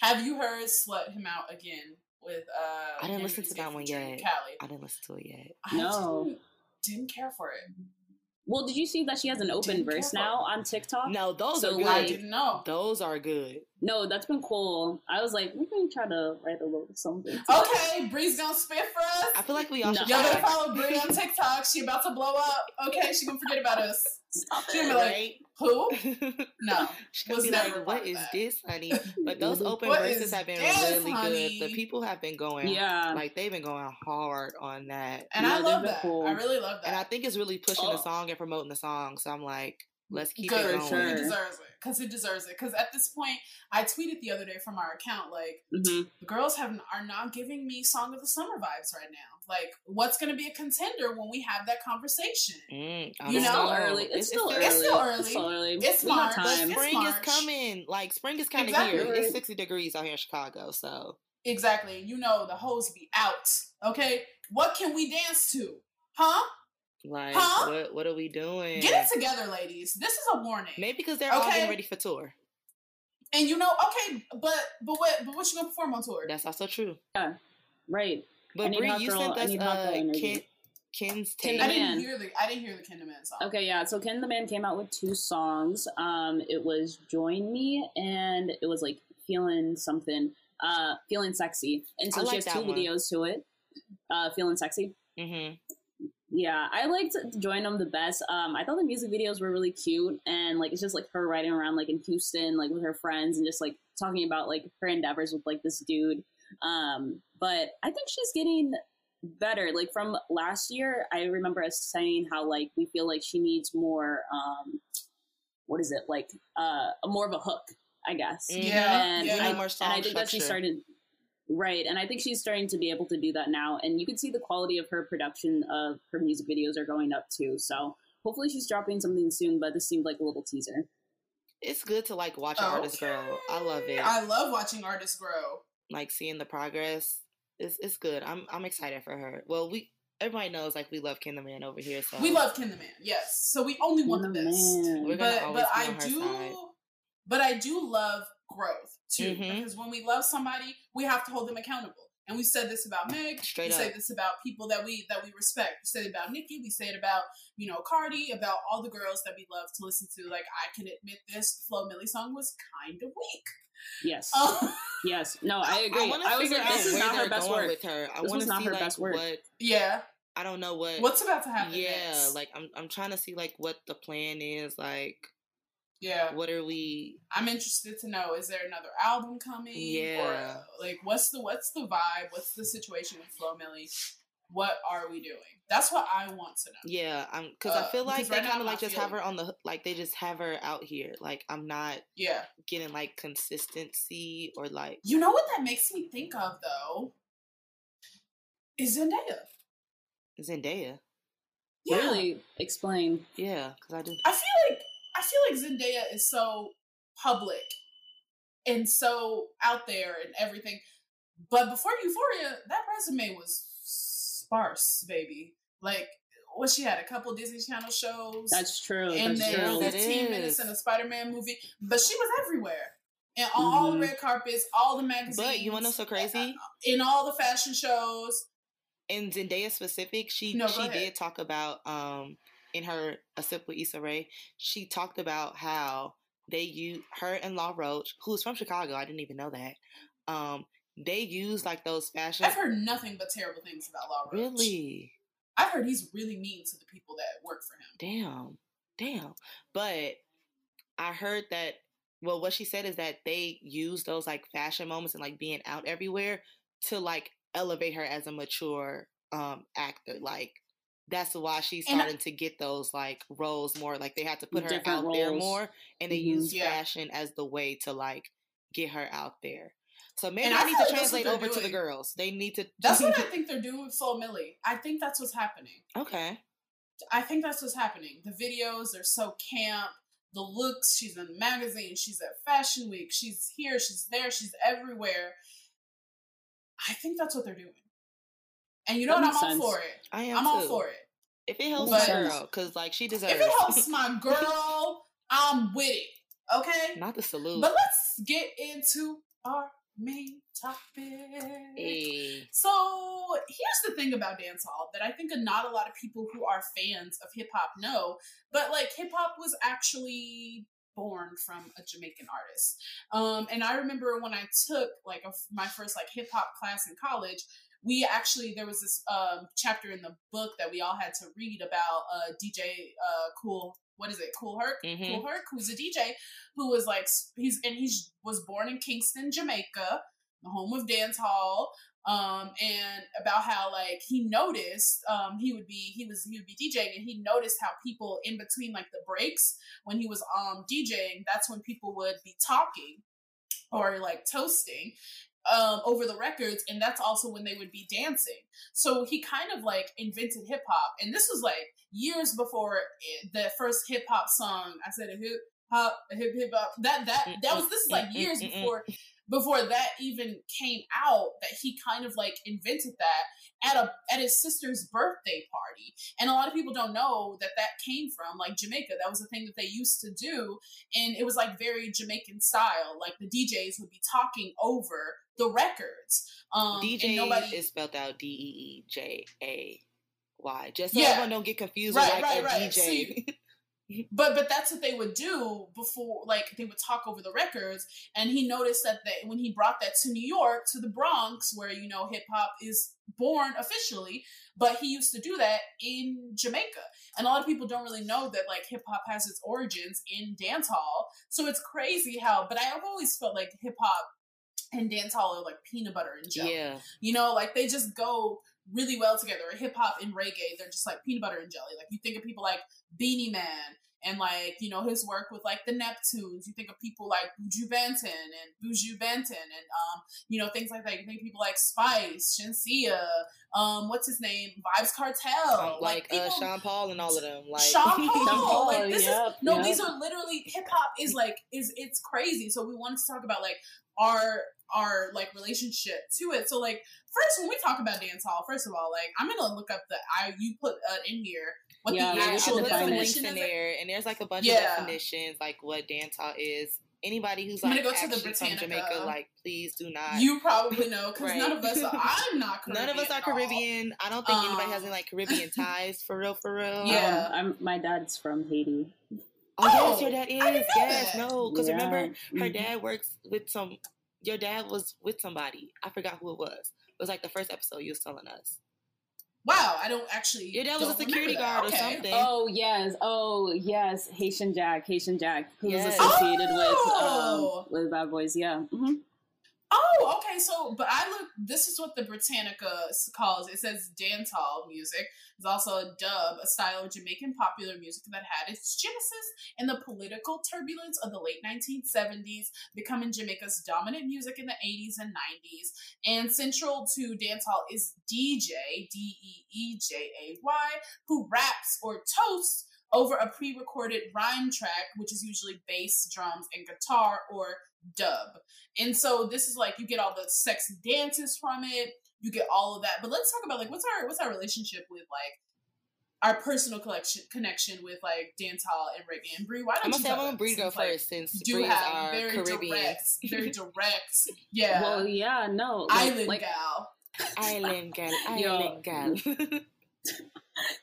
have you heard "Slut Him Out" again with? uh I didn't listen to that one yet. Callie. I didn't listen to it yet. I No. didn't, didn't care for it. Well, did you see that she has an open Didn't verse now on TikTok? No, those So, are good. I didn't know. those are good. No, that's been cool. I was like, we can try to write a little something. Okay, Bree's gonna spit for us. I feel like we all No. should Y'all better try. follow Bree on TikTok. She about to blow up. Okay, she gonna forget about us. Stop She it. be like, right? who? No. She gonna be like, part "What of is that." this, honey?" But those open verses have been this, really honey? good. The people have been going, Yeah. like they've been going hard on that, And No, I love that. cool. I really love that. and I think it's really pushing Oh. the song and promoting the song. So I'm like, let's keep Good. it For going. sure. It deserves it. Because it deserves it. Because at this point, I tweeted the other day from our account, like, Mhm. the girls have are not giving me Song of the Summer vibes right now. Like, what's going to be a contender when we have that conversation? Mm, You don't still know, early. It's, still early. It's still early. It's still early. It's We got March. But time. It's spring is coming. Like spring is kind of Exactly. here. It's sixty degrees out here in Chicago, so Exactly. You know, the hoes be out. Okay? What can we dance to? Huh? like, Huh? what what are we doing? Get it together, ladies. This is a warning. Maybe because they're all Okay. getting ready for tour. And you know, okay, but but what but what you gonna perform on tour? That's also true. Yeah, Right. I But need Bree, hot you girl- sent us need hot girl uh, energy. Ken, Ken's Ken the I didn't Man. hear the I didn't hear the man. song. Okay, yeah. So Ken the Man came out with two songs. Um, it was "Join Me" and it was like "Feeling Something," uh, "Feeling Sexy." And so I she like has two one. videos to it. Uh, "Feeling Sexy." hmm Yeah, I liked Join Them the best. Um, I thought the music videos were really cute, and like it's just like her riding around like in Houston, like with her friends, and just like talking about like her endeavors with like this dude. Um, but I think she's getting better. Like from last year, I remember us saying how like we feel like she needs more. Um, what is it like? Uh, more of a hook, I guess. Mhm. Yeah, And, yeah. I, More and I think that she started right, and I think she's starting to be able to do that now. And you can see the quality of her production of her music videos are going up too. So hopefully she's dropping something soon. But this seemed like a little teaser. It's good to like watch an artist grow. I love it. I love watching artists grow. Like seeing the progress. It's it's good. I'm I'm excited for her. Well, we everybody knows like we love Ken the Man over here. So We love Ken the Man, yes. So we only want the best. We're But but I do side. but I do love growth too. Mhm. Because when we love somebody, we have to hold them accountable. And we said this about Meg. Straight we say this about people that we that we respect. We say it about Nicki. We say it about you know Cardi. About all the girls that we love to listen to. Like I can admit this, Flo Milli song was kind of weak. Yes. Um, Yes. No, I agree. want I, to was like, this is where not her they're best going work. with her. I This want to not see her like best work. what yeah. I don't know what. What's about to happen? yeah, next? like I'm I'm trying to see like what the plan is. Like yeah. what are we? I'm interested to know: is there another album coming? Or Yeah. like, what's the what's the vibe? What's the situation with Flo Milli? What are we doing? That's what I want to know. Yeah, I'm because I Uh, feel like they right kind of like not just have her on the like they just have her out here. Like I'm not Yeah. getting like consistency or like You know what that makes me think of though? Is Zendaya. Zendaya. Yeah. Really explain. Yeah, because I do. I feel like I feel like Zendaya is so public and so out there and everything. But before Euphoria, that resume was sparse, baby. Like what she had a couple Disney Channel shows. That's true. and That's then true. 15 minutes in a Spider-Man movie. But she was everywhere. And on all the Mhm. red carpets, all the magazines. But you want to know so crazy? In all the fashion shows. In Zendaya specific, she No, she ahead. did talk about um in her a sip with Issa Rae. She talked about how they use her and Law Roach, who's from Chicago. I didn't even know that. Um, they use like those fashion. I've heard nothing but terrible things about Law Roach. Really? I've heard he's really mean to the people that work for him. Damn. Damn. But I heard that well what she said is that they use those like fashion moments and like being out everywhere to like elevate her as a mature um actor. Like that's why she's And I- starting to get those like roles more. Like they have to put her Different out there more and they Mhm. use Yeah. fashion as the way to like get her out there. So maybe And I need to like that's what translate over to the girls. They need to That's what I think they're doing with Flo Milli. I think that's what's happening. Okay. I think that's what's happening. The videos are so camp. The looks, she's in magazines, she's at Fashion Week, she's here, she's there, she's everywhere. I think that's what they're doing. And you know That what? I'm makes all for it. I am I'm all for it. If it helps But- my girl, because like she deserves If it helps my girl, I'm with it. Okay? not the salute. But let's get into our main topic. Hey. So here's the thing about dancehall that I think not a lot of people who are fans of hip hop know, but like hip hop was actually born from a Jamaican artist. Um, and I remember when I took like a, my first like hip hop class in college. We actually there was this um, chapter in the book that we all had to read about uh, DJ uh, Kool. What is it? Kool Herc. Mhm. Kool Herc, who's a DJ who was like he's and he was born in Kingston, Jamaica, the home of dance hall um and about how like he noticed um he would be he was he would be DJing and he noticed how people in between like the breaks when he was um DJing that's when people would be talking or like toasting um over the records and that's also when they would be dancing. So he kind of like invented hip hop and this was like years before the first hip hop song I said a hip hop a hip hip hop that that that was this is like years before before that even came out that he kind of like invented that at a at his sister's birthday party and a lot of people don't know that that came from like jamaica that was a thing that they used to do and it was like very jamaican style like the djs would be talking over the records um DJ nobody is spelled out D E E J A Y. Just so Yeah. everyone don't get confused Right, with like right, a right. DJ. See, but but that's what they would do before like they would talk over the records and he noticed that they, when he brought that to new york to the bronx where you know hip hop is born officially but he used to do that in jamaica and a lot of people don't really know that like hip hop has its origins in dance hall so it's crazy how but i've always felt like hip hop and dance hall are like peanut butter and jelly yeah. you know, like they just go really well together. Hip hop and reggae, they're just like peanut butter and jelly. Like you think of people like Beenie Man and like, you know, his work with like the Neptunes. You think of people like Buju Banton and Buju Banton and um, you know, things like that. You think of people like Spice, Shenseea, um, what's his name? Vybz Kartel. Um, like uh, Sean Paul and all of them. Like Sean Paul. Sean Paul, like this yep, is no, yep. these are literally hip hop is like is it's crazy. So we wanted to talk about like our our like relationship to it. So like first when we talk about dance hall, first of all, like I'm gonna look up the I you put uh, in here what Yeah, the we actual should define links definition in is. there, and there's like a bunch Yeah. of definitions, like what dance hall is. Anybody who's I'm like gonna go to the actually from Jamaica, like please do not. You probably know because Right. none of us. Are, I'm not. Caribbean None of us are. Caribbean. I don't think anybody has Um, any like Caribbean ties for real, for real. Yeah. Um, I'm my dad's from Haiti. Oh, yes, Oh, your dad I didn't know is. Yes, that. no, because Yeah. remember her Mhm. dad works with some. Your dad was with somebody. I forgot who it was. It was like the first episode you was telling us. Wow, I don't actually. Your dad was a security remember that. guard or something. Oh yes, oh yes, Haitian Jack, Haitian Jack, who was Yes. associated Oh! with um, with Bad Boys. Yeah, hmm Oh, okay. So, but I look. This is what the Britannica calls. It says dance hall music. It's also a dub, a style of Jamaican popular music that had its genesis in the political turbulence of the late 1970s, becoming Jamaica's dominant music in the 80s and 90s. And central to dance hall is DJ D E E J A Y, who raps or toasts over a pre-recorded rhyme track, which is usually bass, drums, and guitar or dub. And so this is like you get all the sexy dances from it. You get all of that. But let's talk about like what's our what's our relationship with like our personal collection connection with like dance hall and reggae and Bree. Why don't I'm you gonna say I'm gonna about go since, like, first since you Bree's have are very Caribbean. direct, very direct, yeah, Well, yeah, no, like, island like gal. Island girl, Yo. island girl.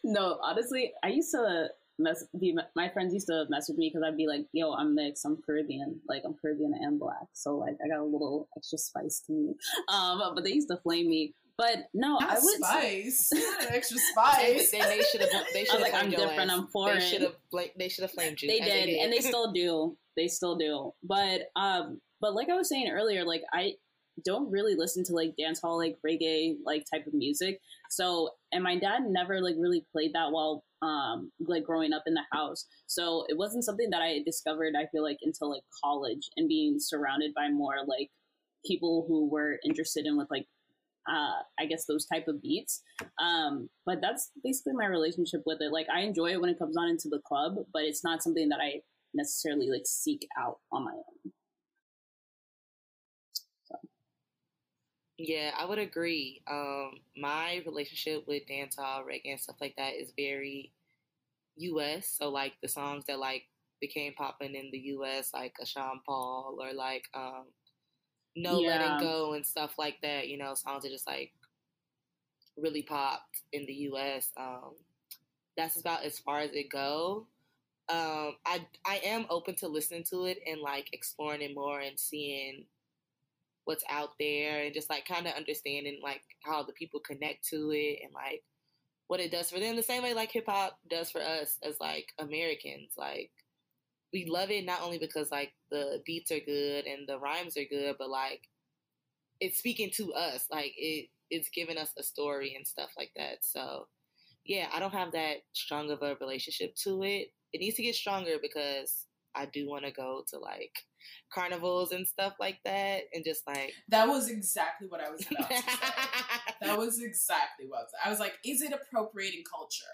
no, honestly, I used to mess. Be, my friends used to mess with me because I'd be like, "Yo, I'm mixed. I'm Caribbean. Like, I'm Caribbean and black. So like, I got a little extra spice to me." Um, but they used to flame me. But no, Not I would. spice, not extra Then spice. they should have. They should have like, I'm different. ass. I'm foreign. They should have. Like, They should have flamed you. they as did, and they still do. They still do. But um, but like I was saying earlier, like I don't really listen to like dance hall, like reggae, like type of music. So, and my dad never like really played that while um, like growing up in the house. So it wasn't something that I discovered. I feel like until like college and being surrounded by more like people who were interested in with like uh i guess those type of beats um but that's basically my relationship with it like i enjoy it when it comes on into the club but it's not something that i necessarily like seek out on my own Yeah, I would agree. Um, my relationship with dancehall, reggae, and stuff like that is very U.S. So like the songs that like became popping in the U.S., like a Sean Paul or like um, No Yeah. Letting Go and stuff like that. You know, songs that just like really popped in the U.S. Um, that's about as far as it go. Um, I I am open to listening to it and like exploring it more and seeing what's out there and just like kind of understanding like how the people connect to it and like what it does for them the same way like hip hop does for us as like Americans like we love it not only because like the beats are good and the rhymes are good but like it's speaking to us like it it's giving us a story and stuff like that. So yeah I don't have that strong of a relationship to it. It needs to get stronger because I do want to go to like carnivals and stuff like that and just like That was exactly what I was about to say. That was exactly what I was. I was like, is it appropriating culture?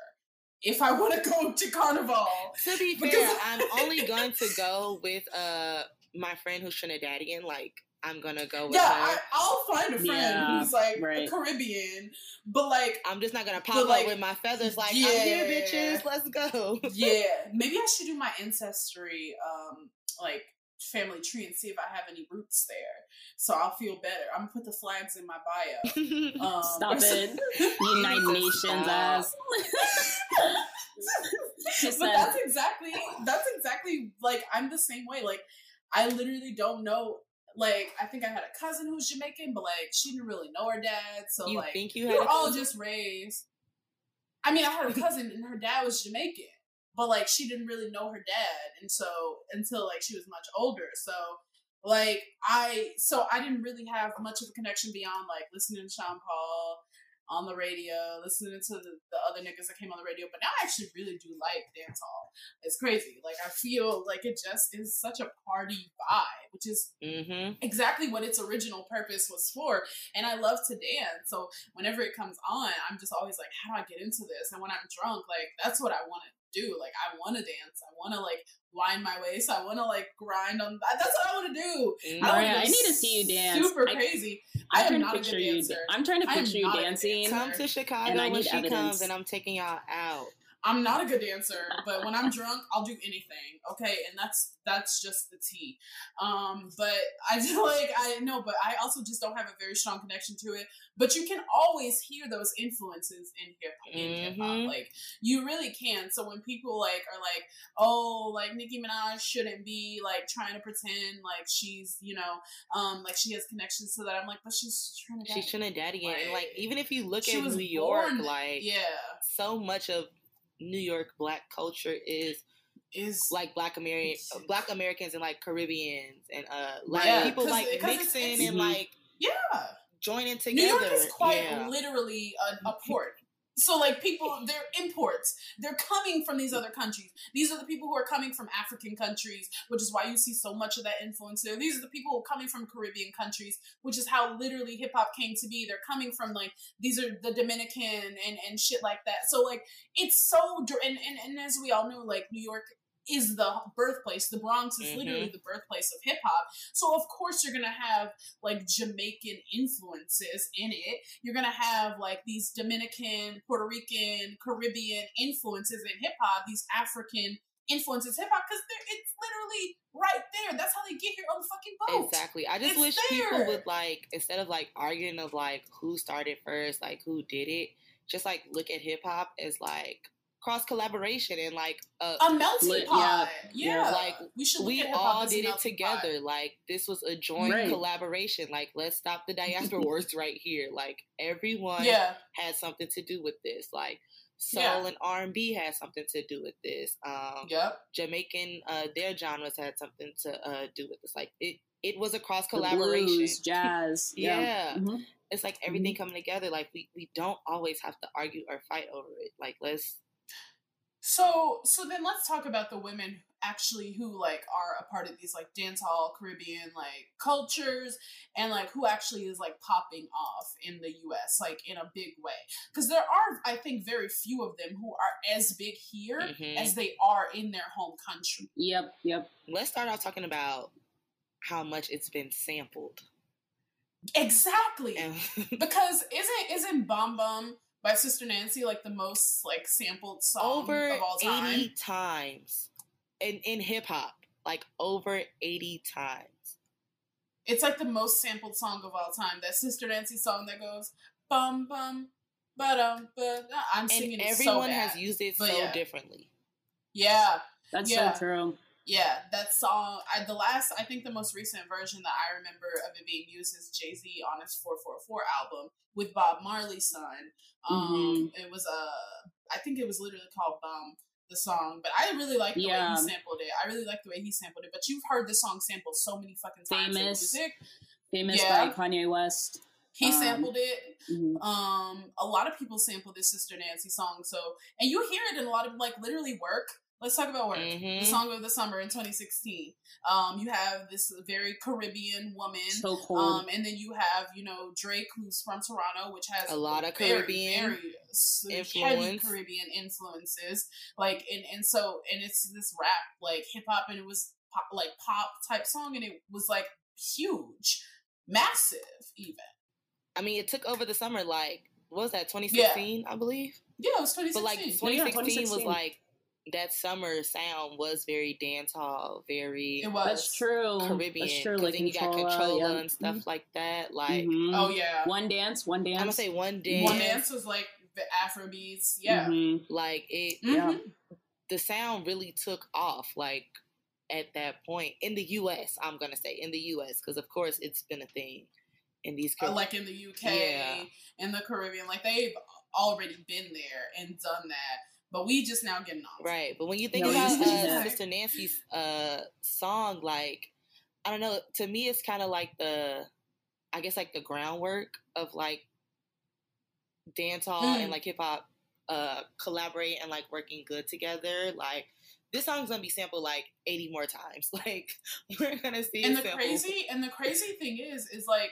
If I want to go to carnival, to be fair Because- i'm only going to go with uh my friend who's trinidadian like i'm gonna go with yeah, her I, I'll find a friend Yeah, who's like right. a Caribbean, but like, i'm just not gonna pop But, like, up with my feathers like i'm yeah. here bitches let's go yeah, maybe I should do my ancestry, um, like family tree and see if I have any roots there, so I'll feel better. I'm gonna put the flags in my bio. Um, stop it united nations ass but that's exactly that's exactly like I'm the same way. Like I literally don't know. Like I think I had a cousin who's Jamaican, but like she didn't really know her dad, so you like think you we had were all cousin? just raised. I mean, I had a cousin and her dad was Jamaican, but like she didn't really know her dad, and so until like she was much older, so like I so I didn't really have much of a connection beyond like listening to Sean Paul on the radio, listening to the, the other niggas that came on the radio. But now I actually really do like dancehall. It's crazy. Like I feel like it just is such a party vibe, which is mm-hmm exactly what its original purpose was for. And I love to dance. So whenever it comes on, I'm just always like, how do I get into this? And when I'm drunk, like that's what I want to do. Like I want to dance. I want to like wind my waist. I want to like grind on. That's what I want to do. Mhm. I, wanna I need to see you dance. Super I- crazy. I'm I am trying to not a picture good you. I'm trying to picture you not a good dancing. dancer. Come to Chicago And I when she evidence. comes, and I'm taking y'all out. I'm not a good dancer, but when I'm drunk, I'll do anything. Okay, and that's that's just the tea. Um, but I feel like I know, but I also just don't have a very strong connection to it. But you can always hear those influences in hip hop, Mhm. like you really can. So when people like are like, oh, like Nicki Minaj shouldn't be like trying to pretend like she's you know, um, like she has connections to that. I'm like, but she's trying to. She's Trinidadian, and like even if you look at New York, born- like yeah, so much of New York black culture is is like black American black Americans and like Caribbeans and uh like Yeah, people like because it's- mixing it's- and like yeah. joining together. New. York is quite yeah. literally a, a port. So like people, they're imports. They're coming from these other countries. These are the people who are coming from African countries, which is why you see so much of that influence there. These are the people who are coming from Caribbean countries, which is how literally hip hop came to be. They're coming from like these are the Dominican and and shit like that. So like it's so and and, and as we all know, like New York is the birthplace. The Bronx is Mhm. literally the birthplace of hip hop. So of course you're gonna have like Jamaican influences in it. You're gonna have like these Dominican, Puerto Rican, Caribbean influences in hip hop. These African influences hip hop because it's literally right there. That's how they get here on the fucking boat. Exactly. I just It's wish people would like instead of like arguing of like who started first, like who did it, just like look at hip hop as like cross collaboration and like uh A melting Lit- pot. yeah, Yeah, yeah. Like, we should. We all did it melting pot. together. Like this was a joint Right. collaboration. Like let's stop the diaspora wars right here. Like everyone Yeah, had something to do with this. Like soul Yeah. and R and B had something to do with this. Um yep. Jamaican uh their genres had something to uh do with this. Like it it was a cross collaboration. blues, jazz. Yeah. Yeah. Mhm. It's like everything coming together. Like we we don't always have to argue or fight over it. Like let's So so then let's talk about the women actually who like are a part of these like dance hall Caribbean like cultures and like who actually is like popping off in the US like in a big way because there are I think very few of them who are as big here Mhm. as they are in their home country. Yep. Yep. let's start off talking about how much it's been sampled. Exactly. And because isn't isn't Bam Bam by Sister Nancy like the most like sampled song over of all time? 80 times in in hip hop. Like over 80 times. It's like the most sampled song of all time. That Sister Nancy song that goes bum bum but um but I'm And singing it so everyone bad. has used it But so yeah. differently. yeah, That's Yeah. so true. Yeah. That song. I, the last, I think, the most recent version that I remember of it being used is Jay Z on his four four four album with Bob Marley's son. Um, Mm-hmm. it was uh, I think it was literally called Bam. The song, but I really like the way he sampled it. I really like the way he sampled it. But you've heard this song sampled so many fucking times in Famous. music. Famous Yeah. by Kanye West. He Um, sampled it. Mhm. Um, a lot of people sample this Sister Nancy song. So, and you hear it in a lot of like literally work. Let's talk about work. Mhm. The song of the summer in 2016. Um, you have this very Caribbean woman. So cool. Um, and then you have you know Drake, who's from Toronto, which has A lot of very, Caribbean very heavy influence. Caribbean influences. Like, and and so and it's this rap like hip hop, and it was pop, like pop type song, and it was like huge, massive, even. I mean, it took over the summer. Like, what was that 2016? I believe. Yeah, it was 2016. But 2016. like Yeah, 2016 was like that summer sound was very dance hall, very it was. That's true. Caribbean. That's true. 'cause Like then you got Controlla, Controlla yeah. and stuff like that. Like Mhm. Oh yeah. One dance. One dance. I'm gonna say one dance. One dance was like the Afro beats. Yeah. Mhm. Like it, Yeah. Mhm. the sound really took off. Like at that point in the U.S. I'm gonna say in the U.S. because of course it's been a thing in these. Uh, Car- like in the UK, Yeah. in the Caribbean, like they've already been there and done that, but we just now getting on. Right, but when you think No, about you just- uh, Sister Nancy's uh, song, like I don't know, to me it's kind of like the, I guess like the groundwork of like dance hall Mm. and like hip hop uh, collaborate and like working good together. Like this song's gonna be sampled like eighty more times. Like we're gonna see And the sampled. crazy and the crazy thing is, is like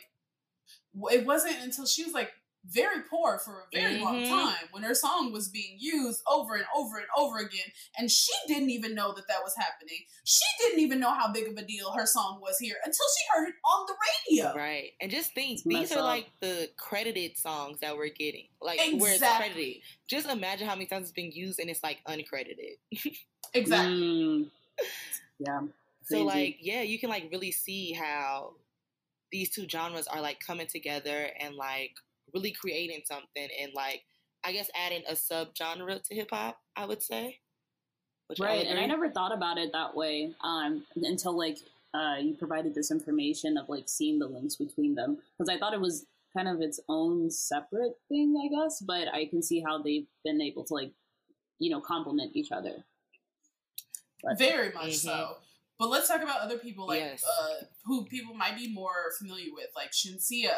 it wasn't until she was like very poor for a very long Mhm. time when her song was being used over and over and over again. And she didn't even know that that was happening. She didn't even know how big of a deal her song was here until she heard it on the radio. Right. And just think, It's these are up. like the credited songs that we're getting. Like where it's Exactly. credited. Just imagine how many times it's being used and it's like uncredited. Exactly. Mm. yeah. So Crazy. like, yeah, you can like really see how these two genres are like coming together and like really creating something and like I guess adding a subgenre to hip hop, I would say. Which right and i never thought about it that way um until like uh you provided this information of like seeing the links between them because i thought it was kind of its own separate thing i guess but i can see how they've been able to like you know complement each other But- Very much Mhm. so. But let's talk about other people like Yes. uh, who people might be more familiar with, like Shenseea,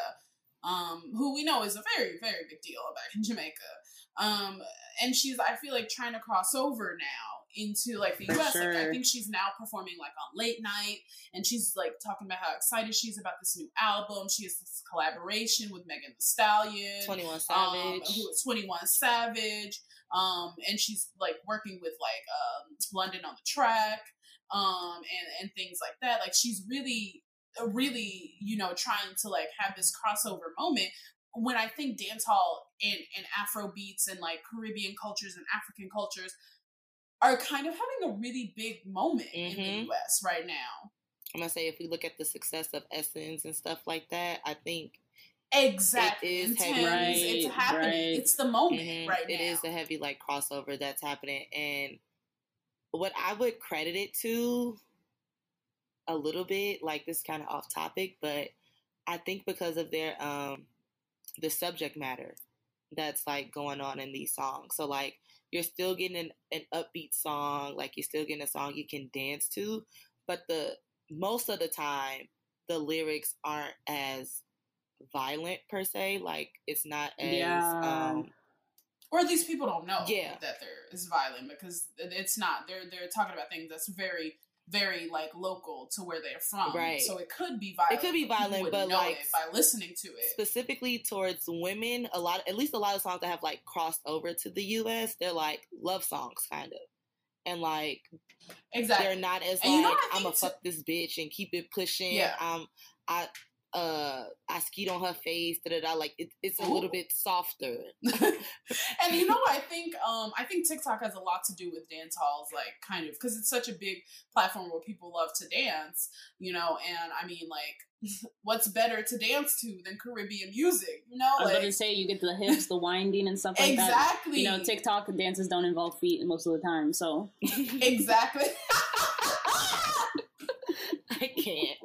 um, who we know is a very, very big deal back in Jamaica. Um, and she's, I feel like, trying to cross over now into like the For US. Like, I think she's now performing like on late night, and she's like talking about how excited she is about this new album. She has this collaboration with Megan Thee Stallion. Twenty One Um, Savage. who is 21 Savage. Um, and she's like working with like um, London on the track, um, and, and things like that. Like she's really, really, you know, trying to like have this crossover moment. When I think dancehall and, and Afro beats and like Caribbean cultures and African cultures are kind of having a really big moment in the Mhm. US right now. I'm gonna say if we look at the success of Essence and stuff like that, I think Exactly. is heavy. Thames, it's happening. right. It's the moment mhm, right now. it is a heavy like crossover that's happening. And what I would credit it to a little bit, like this kind of off topic, but I think because of their um the subject matter that's like going on in these songs. So like you're still getting an, an upbeat song, like you're still getting a song you can dance to, but the most of the time the lyrics aren't as violent per se. Like it's not as Yeah. um or at least people don't know Yeah. that there is violent because it's not they're they're talking about things that's very very like local to where they're from Right. so it could be violent It could be violent, but, like, by listening to it specifically towards women, a lot at least a lot of songs that have like crossed over to the US, they're like love songs kind of. And like exactly they're not as And you know like I'm a fuck this bitch and keep it pushing. Yeah. Um I uh I skeet on her face, da da da. Like it, it's a Ooh. little bit softer. and you know I think um I think TikTok has a lot to do with dance halls like kind of because it's such a big platform where people love to dance you know and I mean like what's better to dance to than Caribbean music you know I was like about to say you get the hips, the winding, and stuff like that. exactly You know, TikTok dances don't involve feet most of the time, so exactly I can't.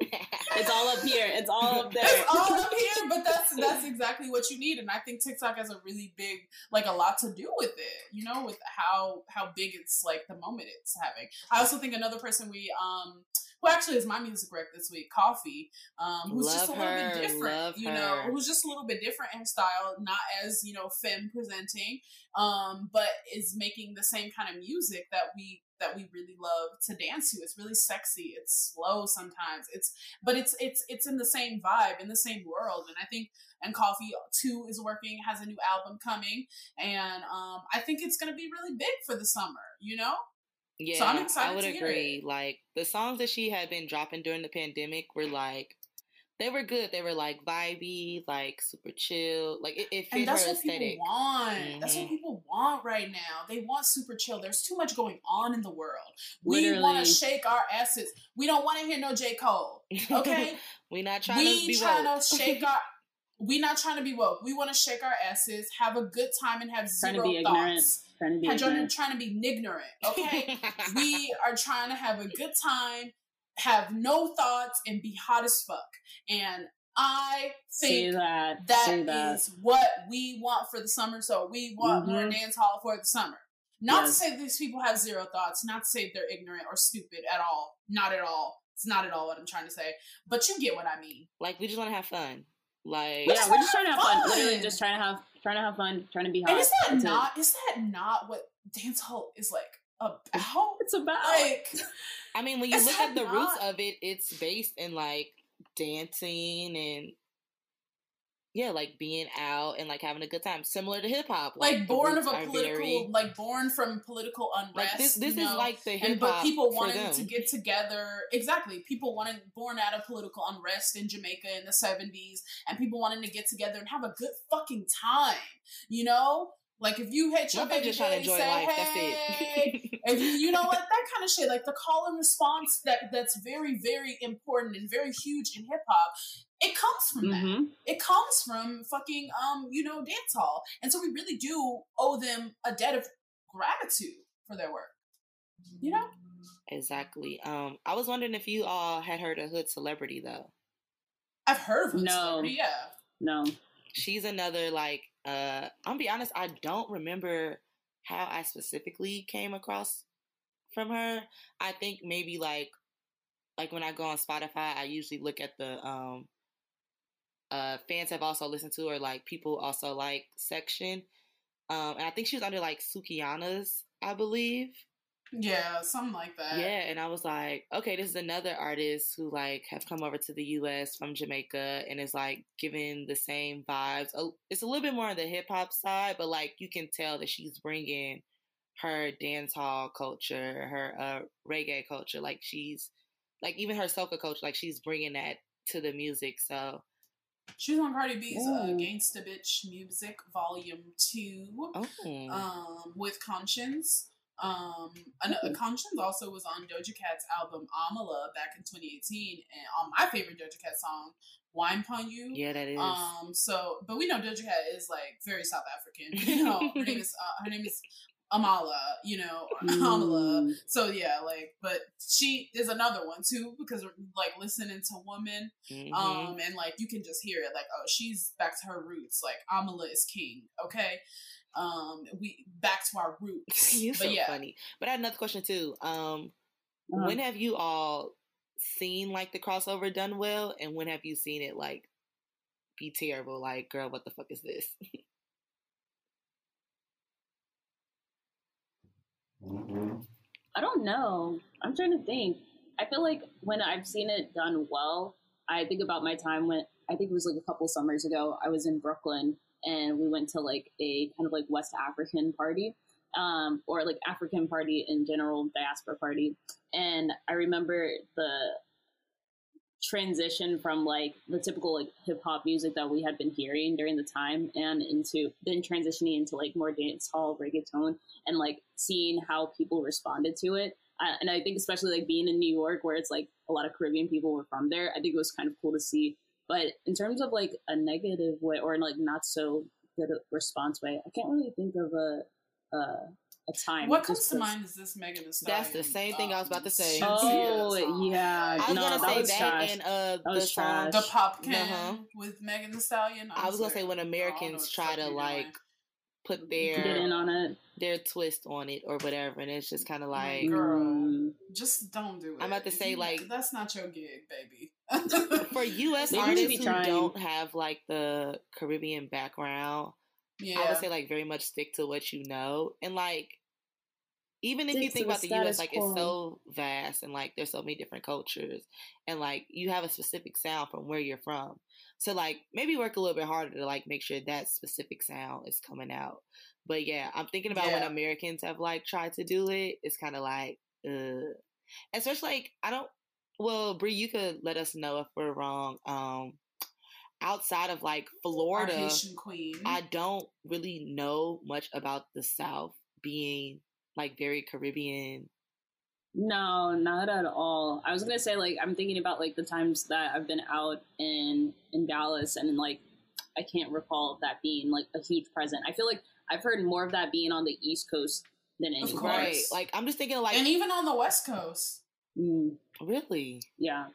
it's all up here. It's all up there. it's all up here, but that's that's exactly what you need, and I think TikTok has a really big, like, a lot to do with it. You know, with how how big it's like the moment it's having. I also think another person we um who actually is my music rec this week, Koffee, um, who's just a little her, bit different. love You know, her. who's just a little bit different in style, not as you know femme presenting, um, but is making the same kind of music that we that we really love to dance to. It's really sexy. It's slow sometimes. It's but it's it's it's in the same vibe in the same world and i think and Koffee 2 is working has a new album coming and um i think it's going to be really big for the summer you know Yeah, I'm excited I would to agree. Like the songs that she had been dropping during the pandemic were like they were good. They were like vibey, like super chill. Like it, it fit and that's her what aesthetic. people want that's what Mhm. people want right now they want super chill there's too much going on in the world we want to shake our asses we don't want to hear no j cole okay we not trying to we be trying woke. to shake our we not trying to be woke we want to shake our asses have a good time and have Trying to zero be ignorant. thoughts Trying to be Had- ignorant. trying to be ignorant okay we are trying to have a good time, have no thoughts, and be hot as fuck. And I Say think that. that say that. is what we want for the summer. So we want more Mhm. dance hall for the summer. Not Yes. to say these people have zero thoughts, not to say they're ignorant or stupid at all. Not at all. It's not at all what I'm trying to say. But you get what I mean. like we just want to have fun. Like yeah, we're just trying to have fun. fun. Literally, just trying to have trying to have fun, trying to be hot. And is that That's not is that not what dance hall is like about? It's about Like I mean, when you look at the roots of it, it's based in like dancing and yeah, like being out and like having a good time, similar to hip hop. Like, the born of a political, very- like born from political unrest. like this. This is know? like the hip and but people wanted them. to get together exactly people wanted born out of political unrest in jamaica in the 70s and people wanting to get together and have a good fucking time you know like if you hit your Motherfuckers baby just trying to enjoy say, life. hey. That's if you, it. you know what that kind of shit like the call and response that that's very very important and very huge in hip-hop it comes from that hmm it comes from fucking um you know dance hall and so we really do owe them a debt of gratitude for their work you know exactly. Um, I was wondering if you all had heard of Hood Celebrity though. i've heard of Hood No. Celebrity, yeah No. she's another like uh i'm gonna be honest i don't remember how i specifically came across from her. I think maybe like like when i go on spotify i usually look at the um uh fans have also listened to her like people also like section. Um and i think she was under like Sukihana's i believe Yeah, something like that. yeah, and I was like, okay, this is another artist who like have come over to the U.S. from Jamaica and is like giving the same vibes. Oh, It's a little bit more on the hip hop side, but like you can tell that she's bringing her dance hall culture, her uh, reggae culture. Like she's like even her soca culture, like she's bringing that to the music. So She's on Cardi B's uh. Gangsta Bitch Music Volume 2 oh, um, with Konshens. Um, and, uh, Konshens also was on Doja Cat's album Amala back in 2018, and on my favorite Doja Cat song, "Wine Pon You." yeah, that is. Um, so, but we know Doja Cat is like very South African. You know, her name is uh, her name is Amala. You know, Amala. Mm. So yeah, like, but she is another one too because like listening to woman, Mhm. um, and like you can just hear it, like, oh, she's back to her roots. Like Amala is king. Okay, um, we back to our roots. You're but so yeah, funny. But I had another question too. Um, Uh-huh. when have you all seen like the crossover done well and when have you seen it like be terrible like girl what the fuck is this I don't know. I'm trying to think. I feel like when I've seen it done well, I think about my time when I think it was like a couple summers ago. I was in Brooklyn and we went to like a kind of like West African party, um, or like African party in general, diaspora party. And I remember the transition from like the typical like hip hop music that we had been hearing during the time and into then transitioning into like more dance hall reggaeton and like seeing how people responded to it. Uh, and I think especially like being in New York where it's like a lot of Caribbean people were from there, I think it was kind of cool to see. But in terms of like a negative way or like not so good response way, I can't really think of a a, a time. what comes to mind is this Megan Thee Stallion. That's the same thing I was about to say. Oh, song. yeah. i was No, gonna that say was that trash. and uh the was song trash. The pop can Uh-huh. with Megan Thee Stallion. i was gonna say when I don't know americans what try to like doing. put Get in their on it. their twist on it or whatever and it's just kind of like Girl. Mm. Just don't do it. I'm about to If say, you- like- that's not your gig, baby. for us They artists who trying. don't have like the caribbean background yeah, I would say like very much stick to what you know and like even if you think about the US like quo. it's so vast and like there's so many different cultures and like you have a specific sound from where you're from. So like maybe work a little bit harder to like make sure that specific sound is coming out. But yeah, I'm thinking about when Americans have like tried to do it, it's kind of like uh especially like I don't well, Bree, you could let us know if we're wrong. Um outside of like Florida, queen. I don't really know much about the South being like very Caribbean. No, not at all. I was gonna say like I'm thinking about like the times that I've been out in in Dallas and like I can't recall that being like a huge present. I feel like I've heard more of that being on the East Coast than Of anywhere. course. Right. Like I'm just thinking like and even on the West Coast. Mm, really. yeah.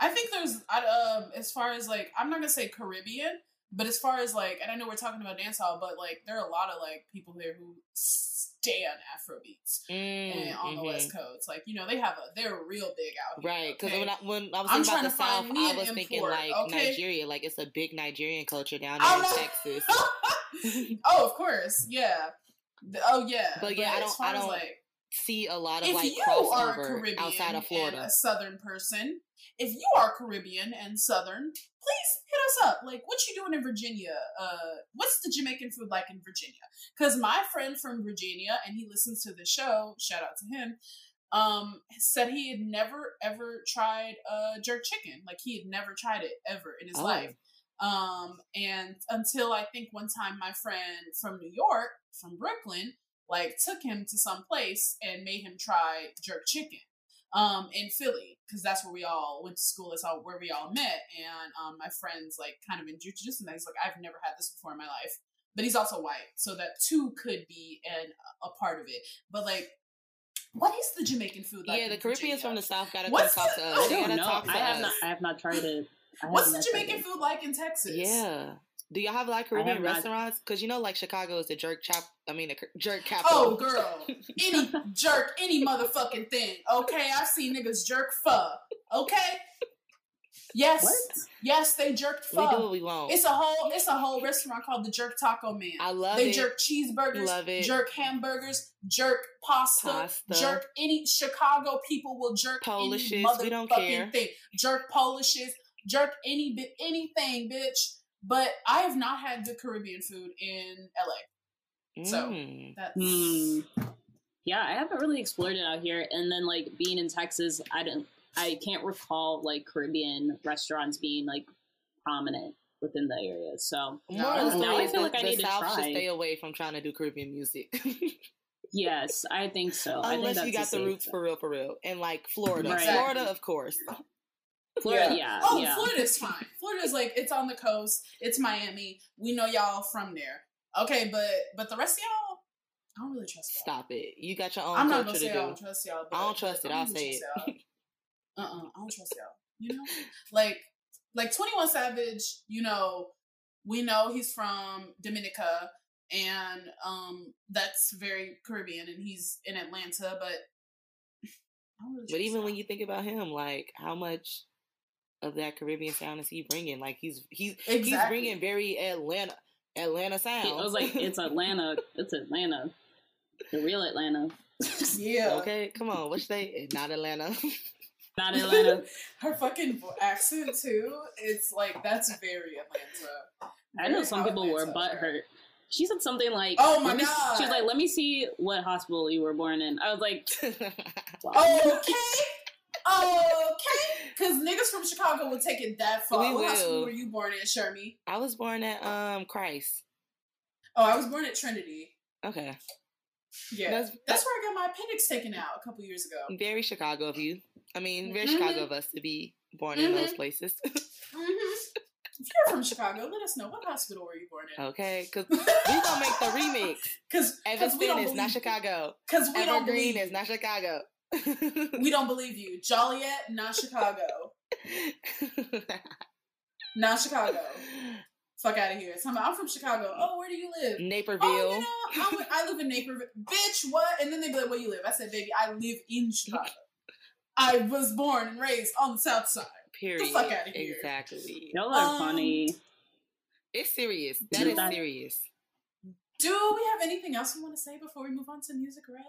I think there's, I, um, as far as like, I'm not gonna say Caribbean, but as far as like, and I know we're talking about dancehall, but like, there are a lot of like people here who stand Afrobeats Mm, and on the mhm. West Coast. Like, you know, they have a, they're real big out here. Right, because okay? when I, when I was I'm thinking about trying the to find South, I was thinking import, like okay? Nigeria, like it's a big Nigerian culture down there in Texas. oh, of course, yeah. Oh yeah, But yeah, I don't- I don't like See a lot of if like you are a crossover Caribbean outside of Florida. a Southern person, if you are Caribbean and Southern, please hit us up. Like, what you doing in Virginia? Uh, what's the Jamaican food like in Virginia? Because my friend from Virginia, and he listens to the show. Shout out to him. Um, said he had never ever tried uh jerk chicken. Like he had never tried it ever in his Oh. life. Um, and until I think one time my friend from New York, from Brooklyn, like took him to some place and made him try jerk chicken um in Philly because that's where we all went to school. That's all where we all met. And um, my friends like kind of introduced him. He's like, I've never had this before in my life, but he's also white, so that too could be an a part of it. But like, what is the Jamaican food like? yeah, the in Caribbeans from the South gotta What's come talk the- to I us. I don't know. I have us. not. I have not tried it. What's the Jamaican food like in Texas? Yeah. Do y'all have like Caribbean restaurants? Because you know, like Chicago is the jerk chap. I mean, the jerk capital. Oh, girl. Any jerk, any motherfucking thing. Okay, I've seen niggas jerk pho. Okay. Yes. What? Yes, they jerked we do what we want. It's a whole it's a whole restaurant called the Jerk Taco Man. I love they it. They jerk cheeseburgers, Love it. jerk hamburgers, jerk pasta, Pasta. jerk any Chicago people will jerk any Polishes, care. motherfucking thing. Jerk polishes, jerk any bit anything, bitch. But I have not had good Caribbean food in LA. so- Mm. That's Hmm. Yeah, I haven't really explored it out here. And then like being in Texas, I don't. I can't recall like Caribbean restaurants being like prominent within the area. So More of the Now story I feel that like I the need to South should try. stay away from trying to do Caribbean music. yes, I think so. I think Unless that's you got the roots bet. for real, for real. And like Florida. Right. Florida, of course. Florida, yeah, Oh, yeah. Florida's fine. Florida's like it's on the coast. It's Miami. We know y'all from there. Okay, but but the rest of y'all, I don't really trust y'all. Stop it. You got your own I'm not culture gonna say to I do. don't trust y'all. But, I don't trust it, I I'll say trust y'all. Uh-uh, I don't trust y'all. You know, like like Twenty One Savage. You know, we know he's from Dominica, and um, that's very Caribbean, and he's in Atlanta. But I don't really But trust even when y'all. you think about him, like how much of that Caribbean sound is he bringing? Like he's he's he's bringing very Atlanta Atlanta sound. I was like it's Atlanta. It's Atlanta, the real Atlanta, yeah, okay, come on, what's they? Eh, not Atlanta. not Atlanta. her fucking accent too. It's like that's very Atlanta. I know Very some how people were Atlanta is. butthurt. She said something like, Oh my let me- God. She was like, "Let me see what hospital you were born in." I was like, wow. Okay, okay, because niggas from Chicago will take it that far. We what hospital were you born in, Shermy? I was born at um Christ. Oh, I was born at Trinity. Okay, Yeah, That's- that's, where I got my appendix taken out a couple years ago. very Chicago of you. I mean, very Mhm. Chicago of us to be born in those Mhm. places. hmm If you're from Chicago, let us know what hospital were you born in. okay, because we gonna make the remix. Because Evanston is not Chicago. Because Evergreen believe is not Chicago. We don't believe you. Joliet, not Chicago, not Chicago. Fuck out of here. So I'm, I'm from Chicago. Oh, where do you live? Naperville. Oh, you know, I'm, I live in Naperville. Bitch, what? And then they be like, where you live? I said, baby, I live in Chicago. I was born and raised on the south side. Period. fuck outta here. Exactly. y'all are Um, funny." It's serious. That is that. serious. Do we have anything else we want to say before we move on to music Red?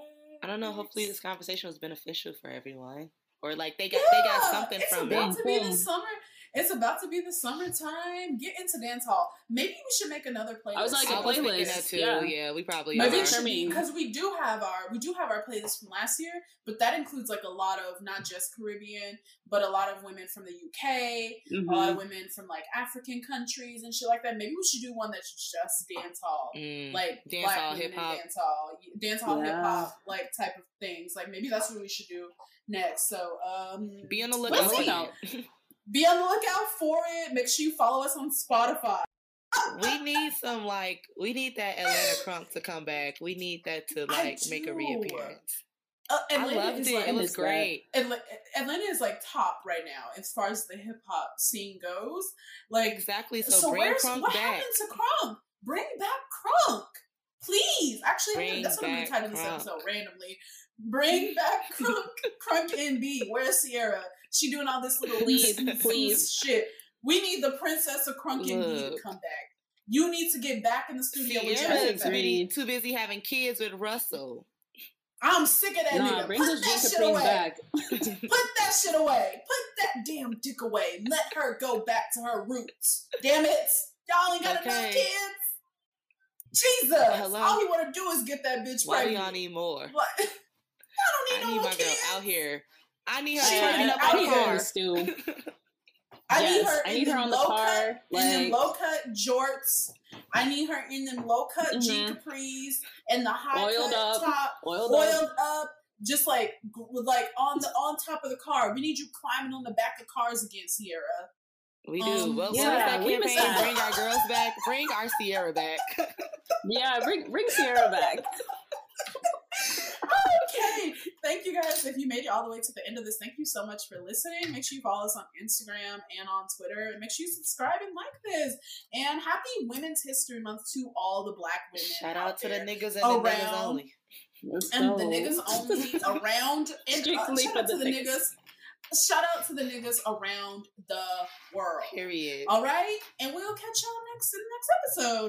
I don't know. Hopefully, this conversation was beneficial for everyone, or like they got they got something it's from about it. to be the summer. It's about to be the summertime. Get into dance hall. Maybe we should make another playlist. I was like, I a was playlist, that too. yeah. Yeah, we probably Maybe are. should be because we do have our we do have our playlist from last year, but that includes like a lot of not just Caribbean, but a lot of women from the UK, Mhm. a lot of women from like African countries and shit like that. Maybe we should do one that's just dance hall, Mm. like Dance black hall, women hip-hop. dance hall, dance hall, Yeah. hip hop, like type of things. Like maybe that's what we should do next. So um, Be on the We'll lookout. see. for it. be on the lookout for it. Make sure you follow us on Spotify. we need some like we need that Atlanta crunk to come back. We need that to like make a reappearance. Uh, I loved it. like- it was great. Atla- Atlanta is like top right now as far as the hip hop scene goes. Like, Exactly. So, so, bring where's crunk what back. happened to Crunk? Bring back Crunk, please. Actually, Bring that's what I'm gonna back title this episode randomly. Bring back Crunk, Crunk and B. Where's Ciara? She doing all this little Please, leads- please. shit. We need the princess of Crunk NB to come back. You need to get back in the studio with Ciara Jessica. is too busy, too busy having kids with Russell. I'm sick of that Nah, nigga. bring Put that shit away. back. Put that shit away. Put that damn dick away. Let her go back to her roots. Damn it. Y'all ain't got enough kids. Jesus. Hello? All you want to do is get that bitch Why do y'all need more? What? I I don't need need no my more girl kids. out here. I need her She turning ain't up out on the here. car. Stew. I Yes, need her I in need her on the low car, cut, in them low cut jorts. I need her in them low cut G Mhm. capris and the high Oiled cut up. top, Oiled oiled up. up. just like with like on the on top of the car. We need you climbing on the back of cars again, Ciara. We do. Um, what, what yeah, that we miss campaign? Bring our girls back. Bring our Ciara back. Yeah, bring bring Ciara back. okay. Thank you guys. If you made it all the way to the end of this, thank you so much for listening. Make sure you follow us on Instagram and on Twitter. And make sure you subscribe and like this. And happy Women's History Month to all the black women. Shout out to the niggas and the niggas Around. only. Let's And go. the niggas only around and uh, shout for out to the the niggas. niggas. Shout out to the niggas around the world. Period. All right, and we'll catch y'all next in the next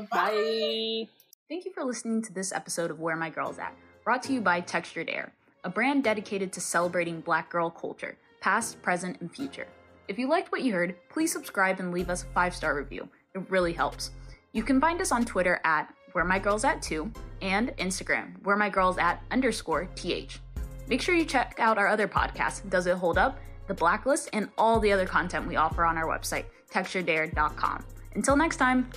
episode. Bye. Bye. Thank you for listening to this episode of Where My Girl's At, brought to you by Textured Air, a brand dedicated to celebrating black girl culture, past, present, and future. If you liked what you heard, please subscribe and leave us a five star review. It really helps. You can find us on Twitter at Where My Girl's At 2 and Instagram, Where My Girl's At underscore TH. Make sure you check out our other podcasts, Does It Hold Up, The Blacklist, and all the other content we offer on our website, texturedair.com. Until next time,